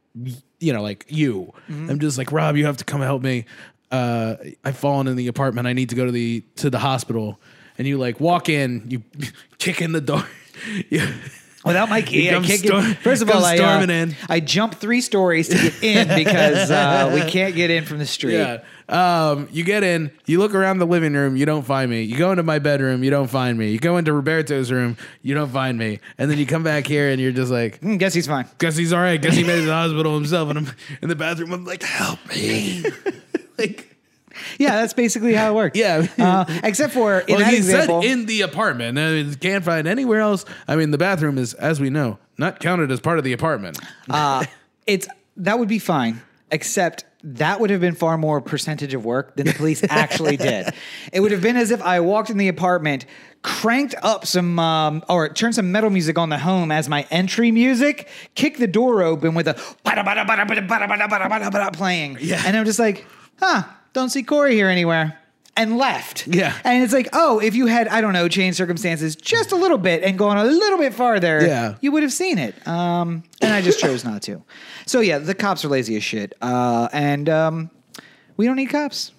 you know like you. I'm just like, "Rob, you have to come help me. Uh I've fallen in the apartment. I need to go to the to the hospital." And you like walk in, you [laughs] kick in the door. [laughs] you, Without my key, I can't stor- get. First of all, I, uh, in. I jumped three stories to get in [laughs] because uh, we can't get in from the street. Yeah. Um, you get in, you look around the living room, you don't find me. You go into my bedroom, you don't find me. You go into Roberto's room, you don't find me. And then you come back here and you're just like, Mm, guess he's fine. guess he's all right. Guess he made it to the hospital himself. And I'm in the bathroom. I'm like, help me. like, yeah, that's basically how it works. [laughs] yeah, uh, except for in well, that he example, said in the apartment. I mean, can't find anywhere else. I mean, the bathroom is, as we know, not counted as part of the apartment. uh, it's that would be fine, except that would have been far more percentage of work than the police [laughs] actually did. It would have been as if I walked in the apartment, cranked up some um, or turned some metal music on the home as my entry music, kicked the door open with a playing, yeah. and I'm just like, huh don't see Corey here anywhere. And left. Yeah. And it's like, oh, if you had, I don't know, changed circumstances just a little bit and gone a little bit farther, Yeah. you would have seen it. Um, and I just chose not to. So yeah, the cops are lazy as shit. Uh, and um, we don't need cops.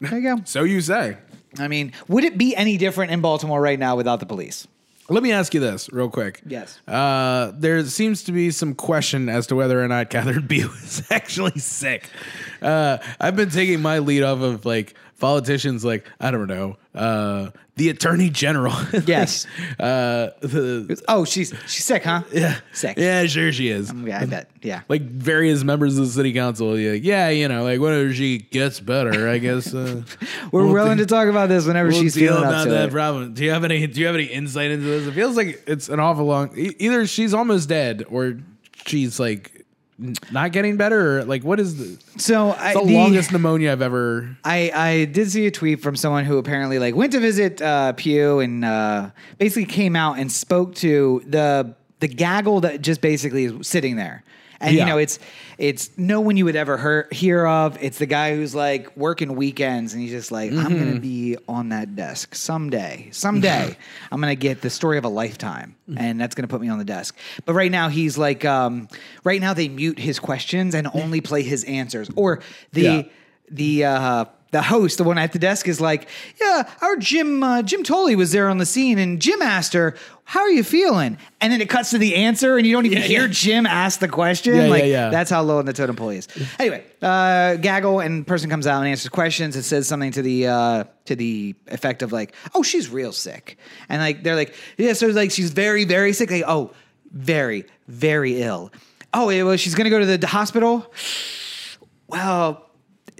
There you go. [laughs] So you say. I mean, would it be any different in Baltimore right now without the police? Let me ask you this real quick. Yes. Uh, there seems to be some question as to whether or not Catherine [laughs] B was actually sick. Uh, I've been taking my lead off of like politicians like I don't know, uh, the attorney general. [laughs] Yes. uh, the Oh, she's she's sick, huh? yeah, Sick. Yeah, sure she is. Yeah, I bet. Yeah. like various members of the city council. Yeah, yeah, you know, like whenever she gets better, I guess. Uh, [laughs] We're we'll willing to talk about this whenever we'll she's feeling up about to that it. problem. Do you have any? Do you have any insight into this? It feels like it's an awful long. e- Either she's almost dead, or she's like not getting better, or like what is the, So I, the, the- longest pneumonia I've ever? I, I did see a tweet from someone who apparently like went to visit uh, Pugh and uh, basically came out and spoke to the the gaggle that just basically is sitting there. And Yeah. you know, it's it's no one you would ever hear, hear of. It's the guy who's like working weekends, and he's just like, I'm Mm-hmm. gonna be on that desk someday. Someday, [laughs] I'm gonna get the story of a lifetime, Mm-hmm. and that's gonna put me on the desk. But right now, he's like, um, right now they mute his questions and only play his answers, or the Yeah. the uh, the host, the one at the desk, is like, "Yeah, our Jim uh, Jim Tolley was there on the scene, and Jim asked her, "How are you feeling?" And then it cuts to the answer, and you don't even Yeah, hear yeah. Jim ask the question. Yeah, like yeah. that's how low in the totem pole he is. Anyway, uh, gaggle and person comes out and answers questions. It says something to the uh, to the effect of like, "Oh, she's real sick," and like they're like, "Yeah," so like she's very very sick. Like, oh, very very ill. Oh, was, she's gonna go to the hospital [sighs] well,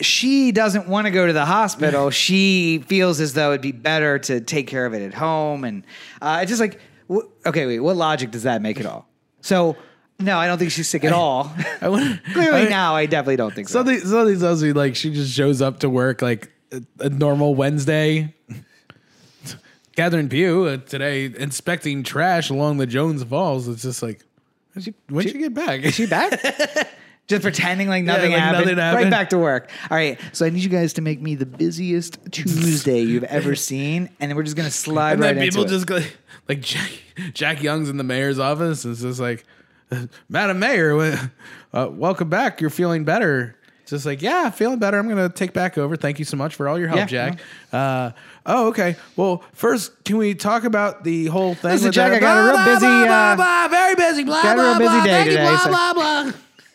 she doesn't want to go to the hospital. she feels as though it'd be better to take care of it at home. And uh, it's just like, wh- okay, wait, what logic does that make at all? So, no, I don't think she's sick at all. [laughs] I wonder, Clearly, I- now I definitely don't think so. Something, something tells me like she just shows up to work like a, a normal Wednesday. [laughs] Catherine Pugh uh, today inspecting trash along the Jones Falls. It's just like, when'd she, when'd she- she get back? Is she back? [laughs] Just pretending like nothing, like happened. nothing Right back to work. All right. So I need you guys to make me the busiest Tuesday you've ever [laughs] seen, and we're just gonna slide and right then people into just go like Jack, Jack Young's in the mayor's office. And it's just like, [laughs] Madam Mayor, uh, welcome back. You're feeling better. Just like, yeah, feeling better. I'm gonna take back over. Thank you so much for all your help, Yeah, Jack. Uh, oh, okay. Well, first, can we talk about the whole thing? Listen, Jack, I got a real blah, busy, blah, blah, uh, blah, very busy. Blah got a real busy blah. day today, so- blah blah.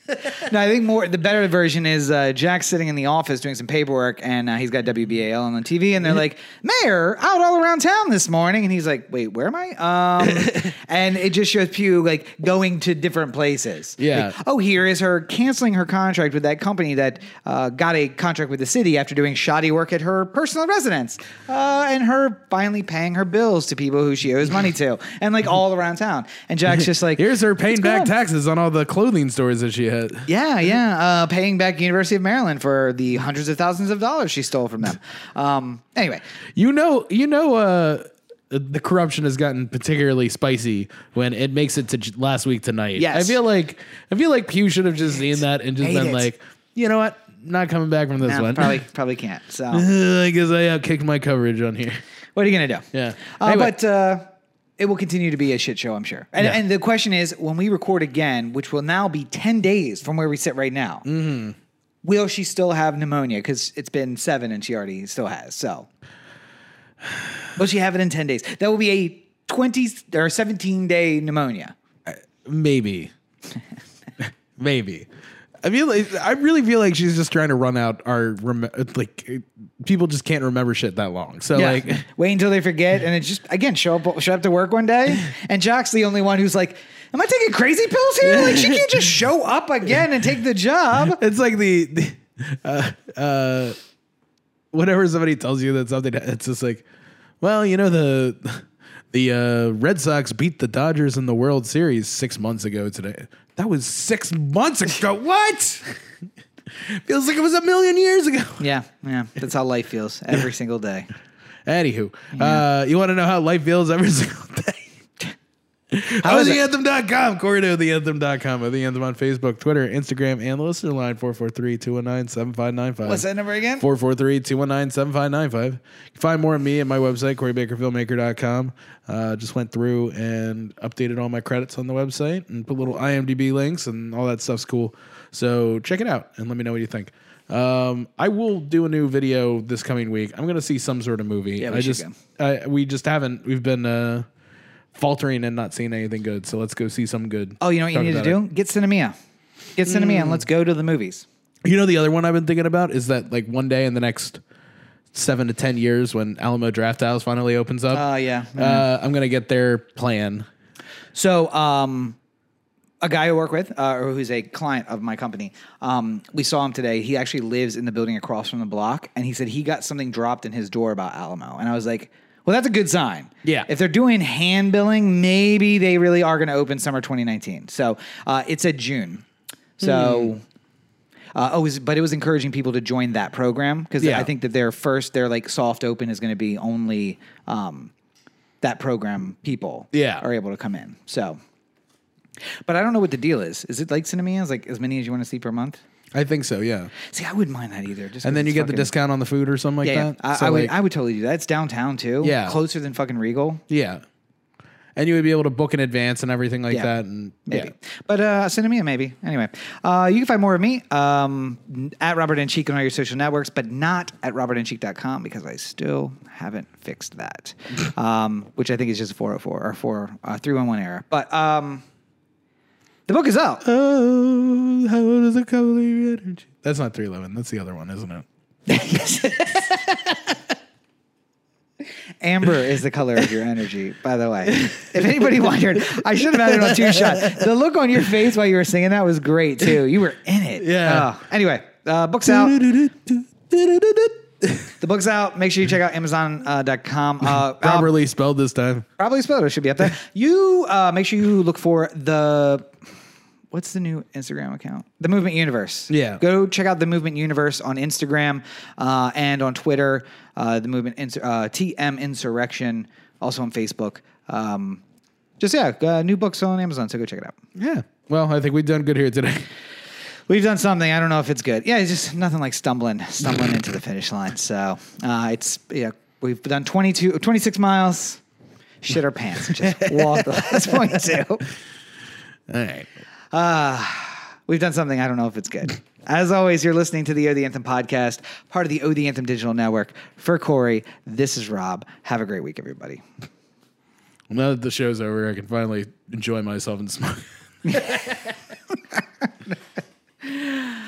[laughs] No, I think more the better version is uh, Jack sitting in the office doing some paperwork, and uh, he's got WBAL on the TV, and they're like, "Mayor, out all around town this morning," and he's like, "Wait, where am I?" Um, [laughs] and it just shows Pugh like going to different places. Yeah. Like, oh, here is her canceling her contract with that company that uh, got a contract with the city after doing shoddy work at her personal residence, uh, and her finally paying her bills to people who she owes money to, and like all around town. And Jack's [laughs] just like, Here's her paying back on?" taxes on all the clothing stores that she had. Yeah, yeah. Uh, paying back University of Maryland for the hundreds of thousands of dollars she stole from them. Um, anyway, You know, you know, uh, the corruption has gotten particularly spicy when it makes it to j- last week tonight. Yes. I feel like I feel like Pugh should have just seen that and just Hate been it. like, you know what, not coming back from this nah, one. probably [laughs] probably can't. So [laughs] I guess I outkicked my coverage on here. what are you gonna do? Yeah. Uh, Anyway. But uh, it will continue to be a shit show, I'm sure. And, Yeah. and the question is, when we record again, which will now be ten days from where we sit right now, Mm-hmm. will she still have pneumonia? Because it's been seven and she already still has. So [sighs] will she have it in ten days? That will be a twenty or seventeen day pneumonia. Maybe, [laughs] maybe. I feel like I really feel like she's just trying to run out our rem- like people just can't remember shit that long. So Yeah. like [laughs] wait until they forget, and it's just again show up show up to work one day, and Jock's the only one who's like, "Am I taking crazy pills here? Like she can't just show up again and take the job." [laughs] it's like the, the uh, uh, whenever somebody tells you that something, it's just like, well, you know the the uh, Red Sox beat the Dodgers in the World Series six months ago today. That was six months ago. [laughs] what? Feels like it was a million years ago. [laughs] Yeah, yeah, that's how life feels every single day. Anywho, uh, you want to know how life feels every [laughs] single day? How is is it? theanthem.com? Corey to theanthem.com or the anthem on Facebook, Twitter, Instagram, and the listener line 443 219 7595. What's that number again? 443 219 7595. You can find more of me at my website, CoreyBakerFilmmaker.com. Uh, just went through and updated all my credits on the website and put little IMDb links and all that stuff's cool. So check it out and let me know what you think. Um, I will do a new video this coming week. I'm going to see some sort of movie. Yeah, we I just, I, we just haven't, we've been, uh, faltering and not seeing anything good. So let's go see some good. Oh, you know what you need to do? Get Sinemia. Get Sinemia, and let's go to the movies. You know, the other one I've been thinking about is that like one day in the next seven to ten years when Alamo Drafthouse finally opens up. Uh, yeah. Uh, I'm gonna get their plan. So, um, a guy I work with, uh, or who's a client of my company, um, we saw him today. He actually lives in the building across from the block, and he said he got something dropped in his door about Alamo, and I was like. Well, that's a good sign. Yeah. If they're doing hand billing, maybe they really are going to open summer 2019. So uh, it's a June. So, uh, oh, it was, but it was encouraging people to join that program because Yeah. I think that their first, their like soft open is going to be only um, that program people Yeah. are able to come in. So, but I don't know what the deal is. Is it like Sinemia? Is like as many as you want to see per month? I think so. Yeah. See, I wouldn't mind that either. Just And then you get the fucking- discount on the food or something like Yeah, yeah. that. I, So, I would. like, I would totally do that. It's downtown too. Yeah. closer than fucking Regal. yeah. And you would be able to book in advance and everything like Yeah. that. And Maybe. yeah. But uh Sinemia, maybe. Anyway. Uh you can find more of me um at Robert and Cheek on all your social networks, but not at robertandcheek.com because I still haven't fixed that. [laughs] um, which I think is just 404 or 4 uh 311 error. But um the book is out. Oh, how does it color your energy? That's not 311. That's the other one, isn't it? Amber is the color of your energy, by the way. If anybody wondered, I should have had it on two shot. The look on your face while you were singing that was great too. You were in it. Yeah. Oh. Anyway, uh, book's out. The book's out. Make sure you check out Amazon.com. Uh, [laughs] Properly spelled this time. Properly spelled. It should be up there. You uh, make sure you look for the what's the new Instagram account? The Movement Universe. Yeah. Go check out the Movement Universe on Instagram uh, and on Twitter. Uh, the Movement Insur- uh, TM Insurrection. Also on Facebook. Um, just yeah, uh, new books on Amazon. So go check it out. Yeah. Well, I think we've done good here today. [laughs] We've done something. I don't know if it's good. Yeah, it's just nothing like stumbling, stumbling into the finish line. So uh, it's yeah, we've done 22, 26 miles. Shit our pants. Just [laughs] walk the last point two. All right. Ah, we've done something. I don't know if it's good. [laughs] As always, you're listening to the O the Anthem podcast, part of the O the Anthem digital network. For Corey, this is Rob. Have a great week, everybody. Well, now that the show's over, I can finally enjoy myself and smoke. [laughs] [laughs]